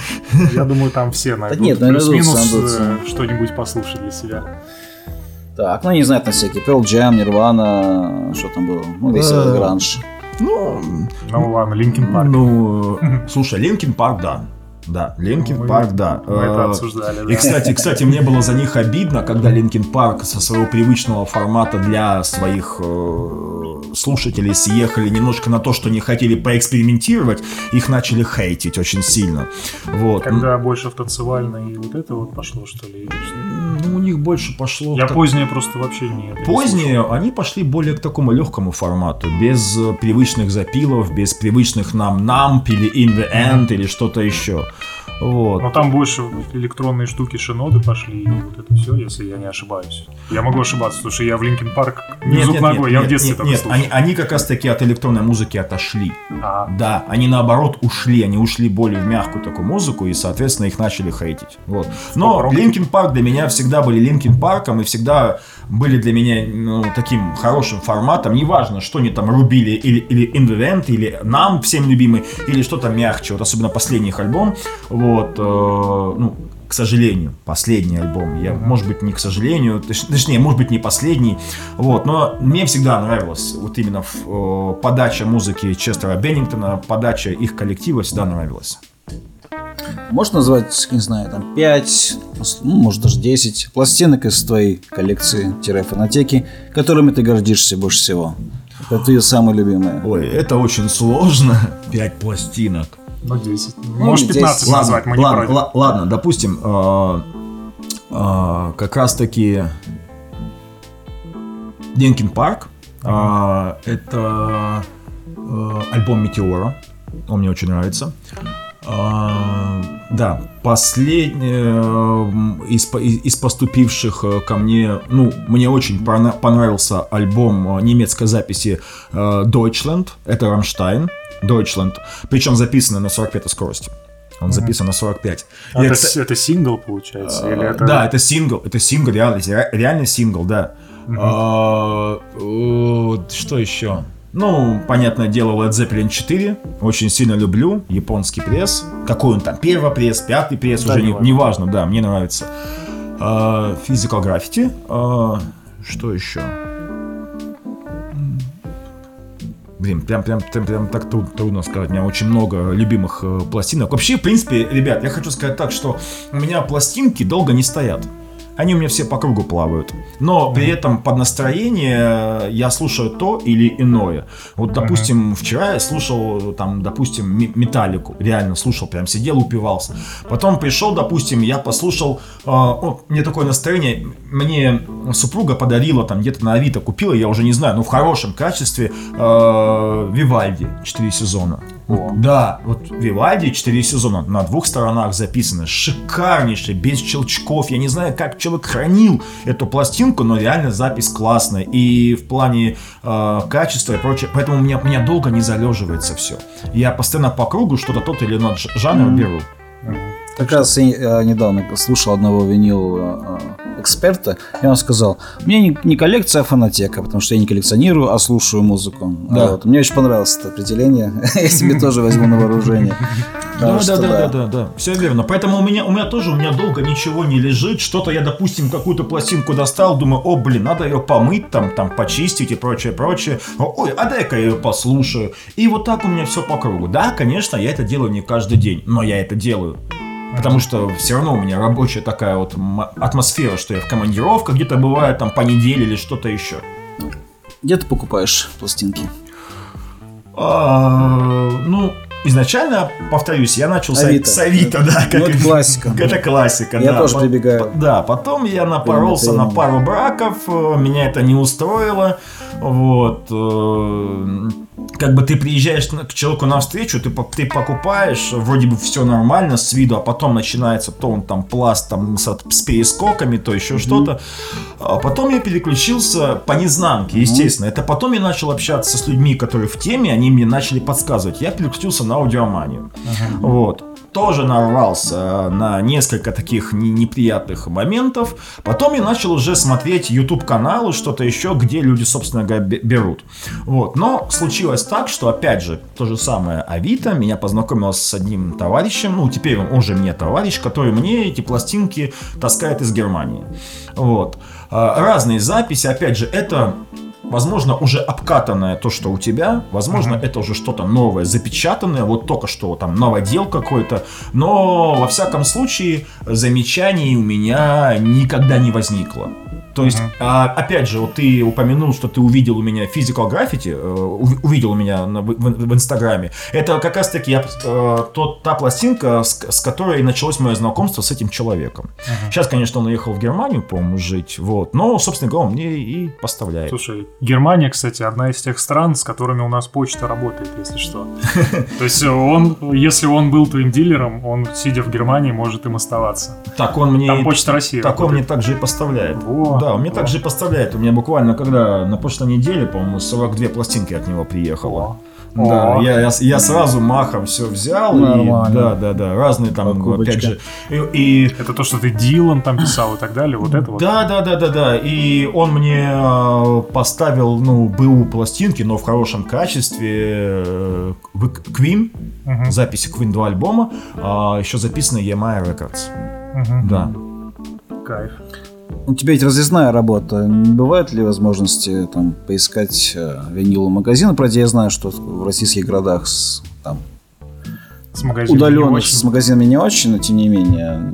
Я думаю, там все найдут. Нет, плюс-минус э, что-нибудь послушать для себя. Так, ну не знаю, там всякие Pearl Jam, Nirvana, что там было, ну весь этот гранж. Ну, ну ладно, Linkin Park. Ну, слушай, Linkin Park, да. Да, Linkin Park, да. Мы это э, обсуждали, да. И, кстати, кстати, мне было за них обидно, когда Linkin Park со своего привычного формата для своих э, слушателей съехали немножко на то, что не хотели поэкспериментировать, их начали хейтить очень сильно. Вот. Когда больше в танцевальное и вот это вот пошло, что ли? Них больше пошло... Я так... позднее просто вообще не... Позднее не они пошли более к такому легкому формату, без э, привычных запилов, без привычных нам намп или in the end или что-то еще. Вот. Но там больше электронные штуки шиноды пошли, и вот это все, если я не ошибаюсь. Я могу ошибаться, потому что я в Линкен Парк не нет, нет, ногой, нет, я нет, в детстве нет, нет, они, они как раз таки от электронной музыки отошли. А. Да, они наоборот ушли, они ушли более в мягкую такую музыку, и, соответственно, их начали хейтить. Вот. Но Linkin Park для меня всегда были Linkin Park ом, и всегда были для меня ну, таким хорошим форматом. Неважно, что они там рубили, или, или In The End, или Numb всем любимый, или что-то мягче, вот особенно последний их альбом. Вот, э, ну, к сожалению, последний альбом. Я, может быть, не к сожалению, точ, точнее, может быть, не последний. Вот, но мне всегда нравилась вот именно э, подача музыки Честера Беннингтона, подача их коллектива всегда нравилась. Можешь назвать, не знаю, там 5, ну, может даже 10 пластинок из твоей коллекции-фонотеки, которыми ты гордишься больше всего? Это твои самые любимые. Ой, это очень сложно. 5 пластинок. Ну, 10. Ну, Может, 15 10. назвать, мы ладно, не ладно, ладно, допустим, э, э, как раз-таки Linkin Park. Э, это э, альбом Метеора. Он мне очень нравится. А, да, последний э, из, из поступивших э, ко мне, ну, мне очень понравился альбом э, немецкой записи Deutschland, это Rammstein, Deutschland, причем записанный на 45 скорости. Он записан на 45. А это, это, это сингл, получается? А, или это... Да, это сингл. Это сингл, реально, реально сингл, да. Угу. А, что еще? Ну, понятное дело, Led Zeppelin 4. Очень сильно люблю. Японский пресс. Какой он там? Первый пресс, пятый пресс, да, уже не, не важно, да, мне нравится. Physical Graffiti. Uh, что еще? Блин, прям, прям, прям, прям так трудно сказать. У меня очень много любимых э, пластинок. Вообще, в принципе, ребят, я хочу сказать так, что у меня пластинки долго не стоят они у меня все по кругу плавают. Но при этом под настроение я слушаю то или иное. Вот, допустим, вчера я слушал, там, допустим, металлику. Реально слушал, прям сидел, упивался. Потом пришел, допустим, я послушал, э, о, мне такое настроение, мне супруга подарила там где-то на Авито, купила, я уже не знаю, но в хорошем качестве э, Вивальди 4 сезона. О. Да, вот Вивальди 4 сезона на двух сторонах записаны. Шикарнейший, без щелчков. Я не знаю, как человек хранил эту пластинку, но реально запись классная. И в плане э, качества и прочее. Поэтому у меня, у меня долго не залеживается все. Я постоянно по кругу что-то тот или иной жанр mm-hmm. беру. Как раз я недавно слушал одного э, эксперта, и он сказал, мне не, не коллекция, а фонотека, потому что я не коллекционирую, а слушаю музыку. Да. Вот. Мне очень понравилось это определение. Я себе тоже возьму на вооружение. Да, да, да, да, да, все верно. Поэтому у меня, у меня тоже, у меня долго ничего не лежит. Что-то я, допустим, какую-то пластинку достал, думаю, о, блин, надо ее помыть, там, там, почистить и прочее, прочее. Ой, а дай-ка я ее послушаю. И вот так у меня все по кругу. Да, конечно, я это делаю не каждый день, но я это делаю. Потому что все равно у меня рабочая такая вот атмосфера, что я в командировках где-то бывает там по неделе или что-то еще. Где ты покупаешь пластинки? А, ну, изначально, повторюсь, я начал Авито. с Авито, да. Как, ну, это классика. Это классика, я да. тоже прибегаю. Да, потом я напоролся на пару браков, э, меня это не устроило. Вот. Э, как бы ты приезжаешь к человеку навстречу, ты, ты покупаешь, вроде бы все нормально с виду, а потом начинается то он там пласт там с, с перескоками, то еще mm-hmm. что-то. А потом я переключился по незнанке, естественно. Mm-hmm. Это потом я начал общаться с людьми, которые в теме, они мне начали подсказывать. Я переключился на аудиоманию. Uh-huh. Вот тоже нарвался на несколько таких неприятных моментов. Потом я начал уже смотреть YouTube каналы, что-то еще, где люди, собственно говоря, берут. Вот. Но случилось так, что опять же, то же самое Авито меня познакомил с одним товарищем, ну теперь он уже мне товарищ, который мне эти пластинки таскает из Германии. Вот. А, разные записи, опять же, это возможно, уже обкатанное то, что у тебя, возможно, uh-huh. это уже что-то новое, запечатанное, вот только что там новодел какой-то, но во всяком случае замечаний у меня никогда не возникло. То есть, а, опять же, вот ты упомянул, что ты увидел у меня physical graffiti, э, увидел у меня в, Инстаграме. Это как раз-таки я, э, тот, та пластинка, с, с которой началось мое знакомство с этим человеком. Uh-huh. Сейчас, конечно, он уехал в Германию, по-моему, жить, вот, но, собственно говоря, он мне и поставляет. Слушай, Германия, кстати, одна из тех стран, с которыми у нас почта работает, если что. То есть он, если он был твоим дилером, он, сидя в Германии, может им оставаться. Так он мне... Там почта России. Так он мне также и поставляет. Да, он мне также поставляет. У меня буквально, когда на прошлой неделе, по-моему, 42 пластинки от него приехало. Да, я, я, я сразу махом все взял. Нормально. И, да, да, да. Разные там, Покупочка. опять же. И, и... Это то, что ты Дилан там писал и так далее, вот это вот. Да, да, да, да, да. И он мне э, поставил, ну, БУ пластинки, но в хорошем качестве. Э, Queen, угу. записи Queen 2 альбома, а еще записаны EMI Records. Угу. Да. Кайф. У тебя ведь разъездная работа. Не бывает ли возможности там поискать э, виниловый магазин? Правда, я знаю, что в российских городах с, там, с удаленных с магазинами не очень, но тем не менее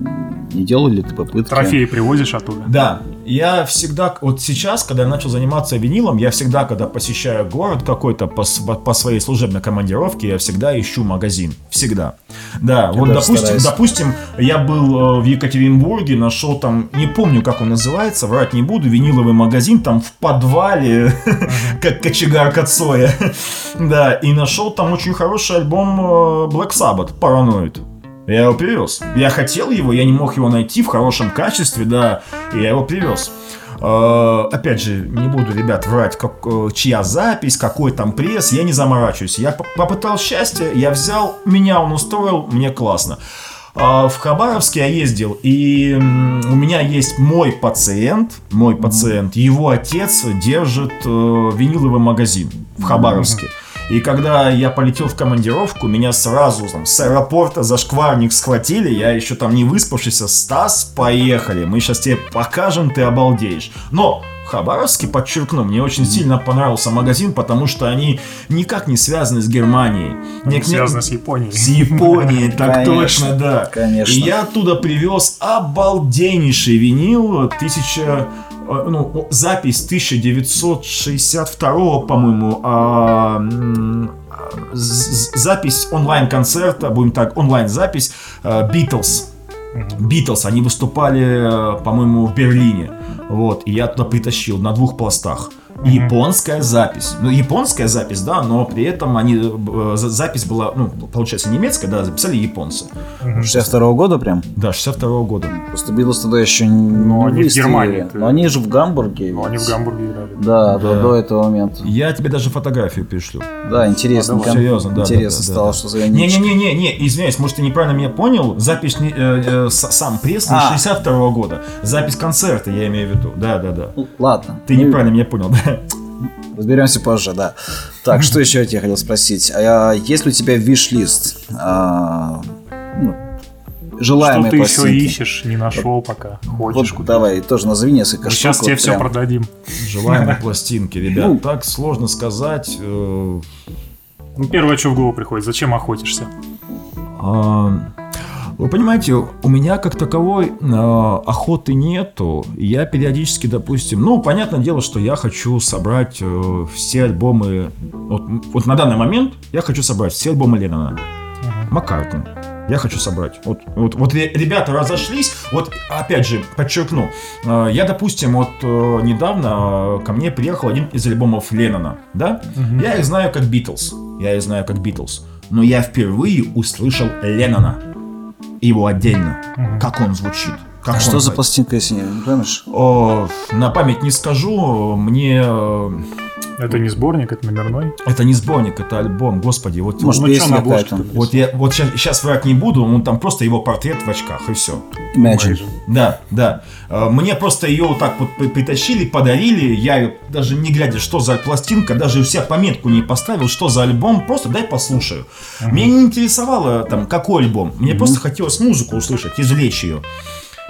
не делали ли ты попытки? Трофеи привозишь оттуда? Да, я всегда, вот сейчас, когда я начал заниматься винилом, я всегда, когда посещаю город какой-то по, по своей служебной командировке, я всегда ищу магазин. Всегда. Да, я вот допустим, допустим, я был э, в Екатеринбурге, нашел там, не помню, как он называется, врать не буду, виниловый магазин там в подвале, как кочегарка Цоя. Да, и нашел там очень хороший альбом э, Black Sabbath, Paranoid. Я его привез. Я хотел его, я не мог его найти в хорошем качестве, да, и я его привез. Uh, опять же, не буду, ребят, врать, как, uh, чья запись, какой там пресс, я не заморачиваюсь. Я попытал счастье, я взял, меня он устроил, мне классно. Uh, в Хабаровске я ездил, и у меня есть мой пациент, мой пациент, его отец держит виниловый магазин в Хабаровске. Mm-hmm. И когда я полетел в командировку, меня сразу там, с аэропорта за шкварник схватили. Я еще там не выспавшийся. Стас, поехали. Мы сейчас тебе покажем, ты обалдеешь. Но Хабаровске, подчеркну, мне очень сильно понравился магазин, потому что они никак не связаны с Германией. Не связаны с Японией. С Японией, так точно, да. Конечно. И я оттуда привез обалденнейший винил, тысяча Э, ну, запись 1962, по-моему, а, запись онлайн-концерта, будем так, онлайн-запись Beatles. Beatles, они выступали, по-моему, в Берлине. Вот, и я туда притащил на двух пластах. Mm-hmm. Японская запись. Ну, японская запись, да, но при этом они, э, запись была, ну, получается, немецкая, да, записали японцы. Mm-hmm. 62 года прям? Да, 62 года. Просто Битлз тогда еще не Но они в Германии. Но они же в Гамбурге. Но они в Гамбурге играли. Да, да. До, до этого момента. Я тебе даже фотографию пришлю. Да, интересно. А, Серьезно, да. Интересно да, стало, да, что за Не-не-не, не, извиняюсь, может, ты неправильно меня понял. Запись, э, э, сам пресс не а. 62 года. Запись концерта, я имею в виду. Да, да, да. Ладно. Ты ну, неправильно меня понял, да. Разберемся позже, да. Так, что еще я тебя хотел спросить? А есть ли у тебя виш-лист? А, ну, желаемые Что ты пластинки? еще ищешь, не нашел пока, хочешь вот, Давай, тоже назови несколько штук. Сейчас тебе вот все продадим. Желаемые пластинки, ребят, ну, так сложно сказать. Э, ну, первое, что в голову приходит, зачем охотишься? А, вы понимаете, у меня как таковой э, охоты нету. Я периодически, допустим, ну, понятное дело, что я хочу собрать э, все альбомы. Вот, вот на данный момент я хочу собрать все альбомы Леннона. Маккартни. Я хочу собрать. Вот, вот, вот ребята разошлись. Вот опять же, подчеркну. Э, я, допустим, вот э, недавно ко мне приехал один из альбомов Леннона. Да? Uh-huh. Я их знаю как Битлз. Я их знаю как Битлз. Но я впервые услышал Леннона его отдельно, угу. как он звучит. Как а что за пластинка, если не помнишь? О, на память не скажу, мне... Это не сборник, это номерной? Это не сборник, это альбом, господи. Вот, Может, вот, песня какая-то. Вот, я, вот сейчас, сейчас врать не буду, он там просто его портрет в очках, и все. Imagine. Да, да. Э, мне просто ее вот так вот притащили, подарили, я даже не глядя, что за пластинка, даже у себя пометку не поставил, что за альбом, просто дай послушаю. Uh-huh. Меня не интересовало там, какой альбом, мне uh-huh. просто хотелось музыку услышать, извлечь ее.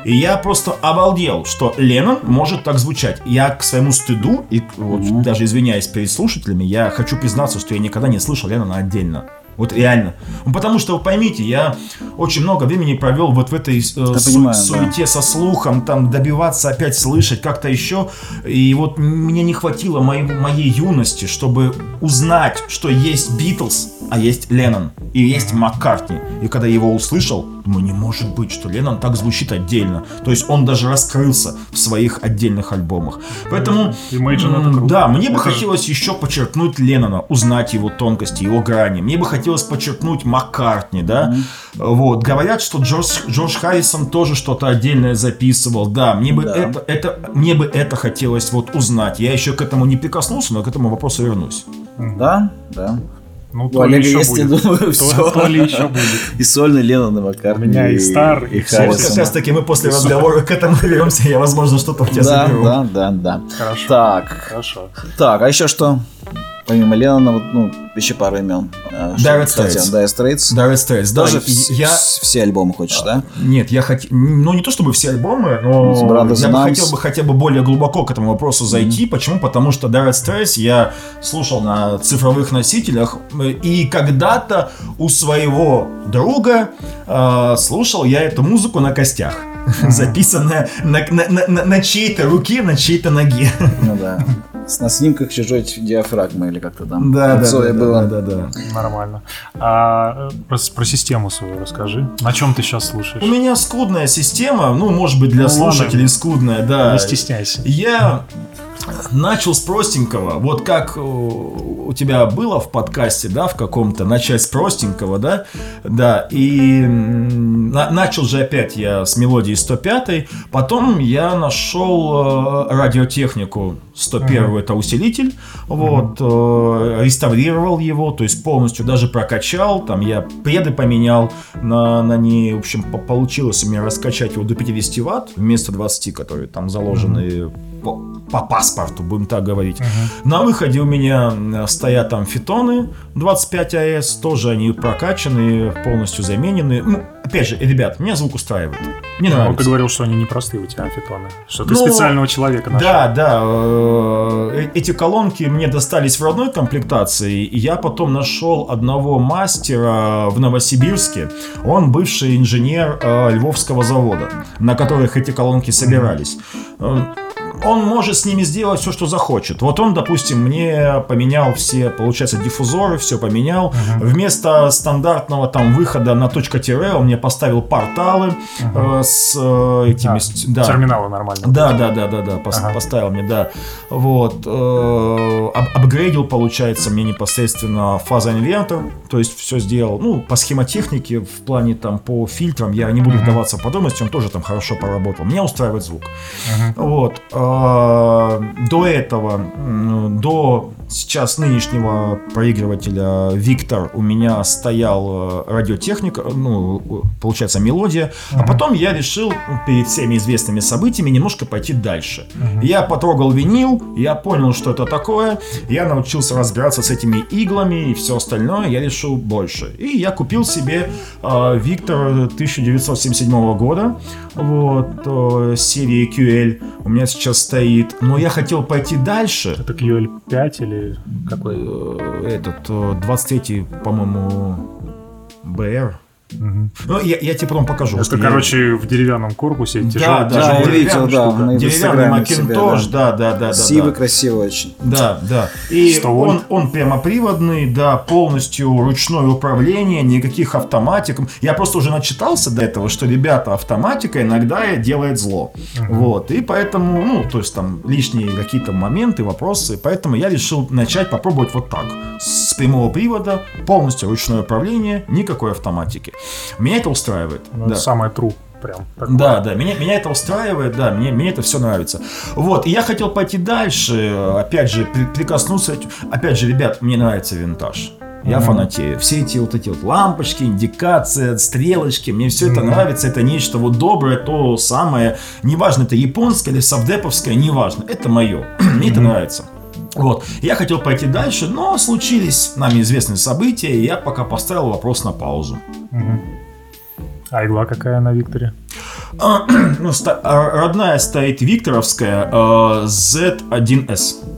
И я просто обалдел, что Леннон может так звучать. Я к своему стыду, и вот mm-hmm. даже извиняюсь перед слушателями, я хочу признаться, что я никогда не слышал Леннона отдельно. Вот реально. Ну, потому что, вы поймите, я очень много времени провел вот в этой э, су- понимаю, суете да. со слухом, там добиваться опять слышать как-то еще. И вот мне не хватило моей, моей юности, чтобы узнать, что есть Битлз, а есть Леннон и есть Маккартни. И когда я его услышал, думаю, не может быть, что Леннон так звучит отдельно. То есть он даже раскрылся в своих отдельных альбомах. Поэтому, Imagine да, мне бы хотелось еще подчеркнуть Леннона, узнать его тонкости, его грани. Мне бы хотелось подчеркнуть Маккартни, да. Вот. Говорят, что Джордж, Джордж Харрисон тоже что-то отдельное записывал. Да, мне бы, да. Это, это, мне бы это хотелось вот узнать. Я еще к этому не прикоснулся, но к этому вопросу вернусь. Да, да. Ну, то Олега еще есть, будет. я думаю, все. То ли еще будет. И сольный Лена на Маккартни. У меня и Стар, и, и Вот как раз таки мы после разговора к этому вернемся, я, возможно, что-то у тебя да, заберу. Да, да, да. Хорошо. Так. Хорошо. Так, а еще что? Помимо Леннона, вот, ну, еще пару имен. Dire Straits. Dire Straits. Dire Straits. Даже я... все альбомы хочешь, да? Нет, я хотел... Ну, не то чтобы все альбомы, но я бы хотел бы хотя бы более глубоко к этому вопросу зайти. Почему? Потому что Dire Straits я слушал на цифровых носителях, и когда-то у своего друга э, слушал я эту музыку на костях. Записанная на, на, на, на чьей-то руке, на чьей-то ноге. Ну да на снимках чужой диафрагмы или как-то там. Да, да, да, было. да, да, да. Нормально. А про, про систему свою расскажи. На чем ты сейчас слушаешь? У меня скудная система, ну, может быть, для ну, слушателей ладно. скудная, да. Не стесняйся. Я начал с простенького. Вот как у тебя было в подкасте, да, в каком-то, начать с простенького, да, да, и на, начал же опять я с мелодии 105, потом я нашел э, радиотехнику 101 uh-huh. это усилитель, вот, э, реставрировал его, то есть полностью даже прокачал, там я преды поменял на, на ней, в общем, получилось у меня раскачать его до 50 ватт вместо 20, которые там заложены uh-huh. По, по паспорту, будем так говорить. Uh-huh. На выходе у меня стоят там фитоны 25 АС, тоже они прокачаны, полностью заменены. Ну, опять же, ребят, меня звук устраивает. Мне ну, нравится. Ты говорил, что они не простые у тебя фитоны, что ты ну, специального человека нашел. Да, да, э, эти колонки мне достались в родной комплектации, и я потом нашел одного мастера в Новосибирске. Он бывший инженер э, Львовского завода, на которых эти колонки собирались. Он может с ними сделать все, что захочет. Вот он, допустим, мне поменял все, получается, диффузоры, все поменял. Uh-huh. Вместо стандартного там выхода на точка тире он мне поставил порталы uh-huh. э, с э, этими... А, да. Терминалы нормально. Да, да, да, да, да, uh-huh. поставил мне, да. Вот. Э, апгрейдил, получается, мне непосредственно фазоинвертор, то есть все сделал, ну, по схемотехнике, в плане там по фильтрам, я не буду uh-huh. вдаваться в подробности, он тоже там хорошо поработал. Меня устраивает звук. Uh-huh. Вот. Э, до этого, до сейчас нынешнего проигрывателя Виктор у меня стоял э, радиотехника, ну, получается, мелодия. Uh-huh. А потом я решил ну, перед всеми известными событиями немножко пойти дальше. Uh-huh. Я потрогал винил, я понял, что это такое, я научился разбираться с этими иглами и все остальное, я решил больше. И я купил себе э, Виктор 1977 года, вот, э, серии QL. У меня сейчас стоит. Но я хотел пойти дальше. Это QL5 или какой? Э, этот, 23-й, э, по-моему, BR. Угу. Ну, я, я тебе потом покажу. Это, я... короче, в деревянном корпусе тяжелый. Да, да, я видел, да. Деревянный Макинтош, да, да, да. да Красивый, да. красивый очень. Да, да. И он, он прямоприводный, да, полностью ручное управление, никаких автоматик. Я просто уже начитался до этого, что, ребята, автоматика иногда делает зло. Угу. Вот, и поэтому, ну, то есть там лишние какие-то моменты, вопросы, поэтому я решил начать попробовать вот так. С прямого привода, полностью ручное управление, никакой автоматики. Меня это устраивает. Ну, да. Самое true прям. Такое. Да, да, меня, меня это устраивает, да, мне, мне это все нравится. Вот, и я хотел пойти дальше, опять же, при, прикоснуться, опять же, ребят, мне нравится винтаж. Я mm-hmm. фанатею. Все эти вот эти вот лампочки, индикации, стрелочки, мне все mm-hmm. это нравится, это нечто вот доброе, то самое. Неважно, это японское или совдеповское, неважно, это мое. мне mm-hmm. это нравится. Вот. Я хотел пойти дальше, но случились нами известные события, и я пока поставил вопрос на паузу. А игла какая на Викторе? А, ну, родная стоит Викторовская Z1S.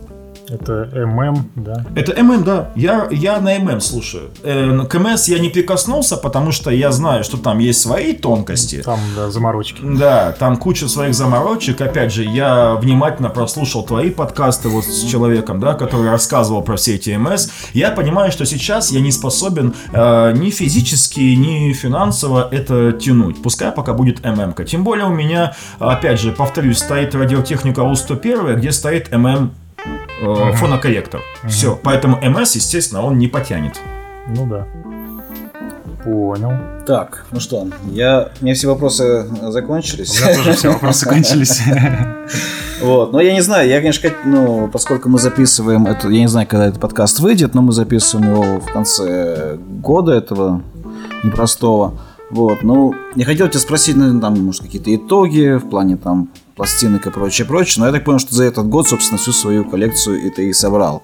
Это ММ, да? Это ММ, да. Я, я на ММ слушаю. Э, к МС я не прикоснулся, потому что я знаю, что там есть свои тонкости. Там, да, заморочки. Да, там куча своих заморочек. Опять же, я внимательно прослушал твои подкасты вот с человеком, да, который рассказывал про все эти МС. Я понимаю, что сейчас я не способен э, ни физически, ни финансово это тянуть. Пускай пока будет ММ. -ка. Тем более у меня, опять же, повторюсь, стоит радиотехника УС-101, где стоит ММ э, фонокорректор. Угу. Все. Поэтому МС, естественно, он не потянет. Ну да. Понял. Так, ну что, я, у меня все вопросы закончились. У меня тоже все вопросы кончились. Вот, но я не знаю, я, конечно, ну, поскольку мы записываем это, я не знаю, когда этот подкаст выйдет, но мы записываем его в конце года этого непростого. Вот, ну, я хотел тебя спросить, наверное, там, может, какие-то итоги в плане там пластинок и прочее, прочее. Но я так понял, что за этот год, собственно, всю свою коллекцию и ты и собрал.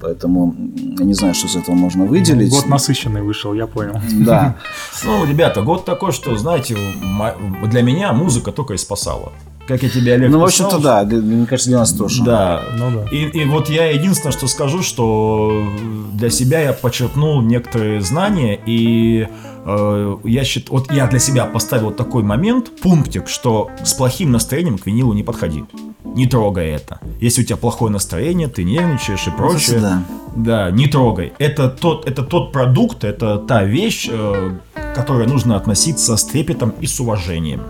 Поэтому я не знаю, что из этого можно выделить. год насыщенный вышел, я понял. Да. Ну, ребята, год такой, что, знаете, для меня музыка только и спасала как я тебе, Олег, Ну, в общем-то, да, мне кажется, для нас тоже. Да. Ну, да. И, и вот я единственное, что скажу, что для себя я почерпнул некоторые знания, и э, я считаю, вот я для себя поставил такой момент, пунктик, что с плохим настроением к винилу не подходи. Не трогай это. Если у тебя плохое настроение, ты нервничаешь и прочее. Да. да, не трогай. Это тот, это тот продукт, это та вещь, э, к которой нужно относиться с трепетом и с уважением.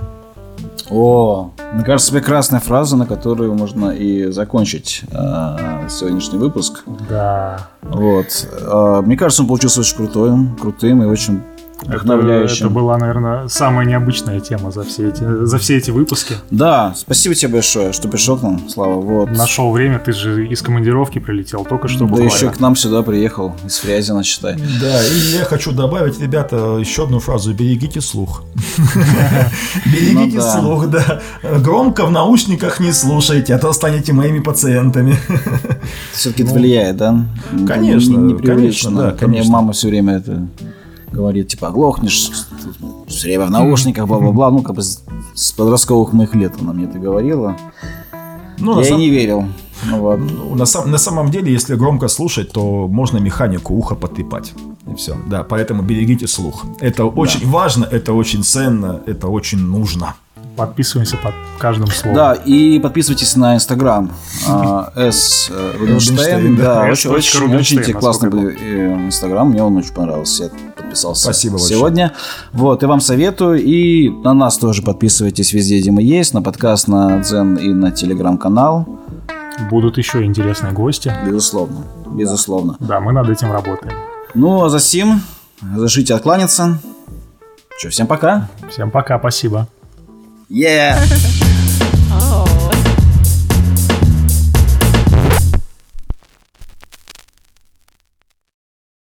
О, мне кажется, прекрасная фраза, на которую можно и закончить э, сегодняшний выпуск. Да. Вот. Э, мне кажется, он получился очень крутой, крутым и очень вдохновляющим. Это, это была, наверное, самая необычная тема за все эти, за все эти выпуски. Да, спасибо тебе большое, что пришел к нам, Слава. Вот. Нашел время, ты же из командировки прилетел только что. Да буквально. еще к нам сюда приехал, из Фрязина, считай. Да, и я хочу добавить, ребята, еще одну фразу. Берегите слух. Берегите ну слух, да. Громко в наушниках не слушайте, а то станете моими пациентами. Все-таки это влияет, да? Конечно, конечно, да. Ко мне мама все время это говорит, типа, оглохнешь, все время в наушниках, бла-бла-бла. Ну, как бы с подростковых моих лет она мне это говорила. Ну, Я сам... не верил. Ну, вот. ну, на, сам, на самом деле, если громко слушать, то можно механику уха потрепать. И все. Да, поэтому берегите слух. Это очень да. важно, это очень ценно, это очень нужно. Подписываемся под каждым словом. Да, и подписывайтесь на Инстаграм а, С. Э, Рубинштейн. Да, очень, классный э, Инстаграм, мне он очень понравился. Я подписался Спасибо сегодня. Вот, и вам советую. И на нас тоже подписывайтесь везде, где мы есть. На подкаст, на Дзен и на Телеграм-канал. Будут еще интересные гости. Безусловно. Безусловно. Да, мы над этим работаем. Ну, а за сим, разрешите откланяться. Че, всем пока. Всем пока, спасибо. Yeah.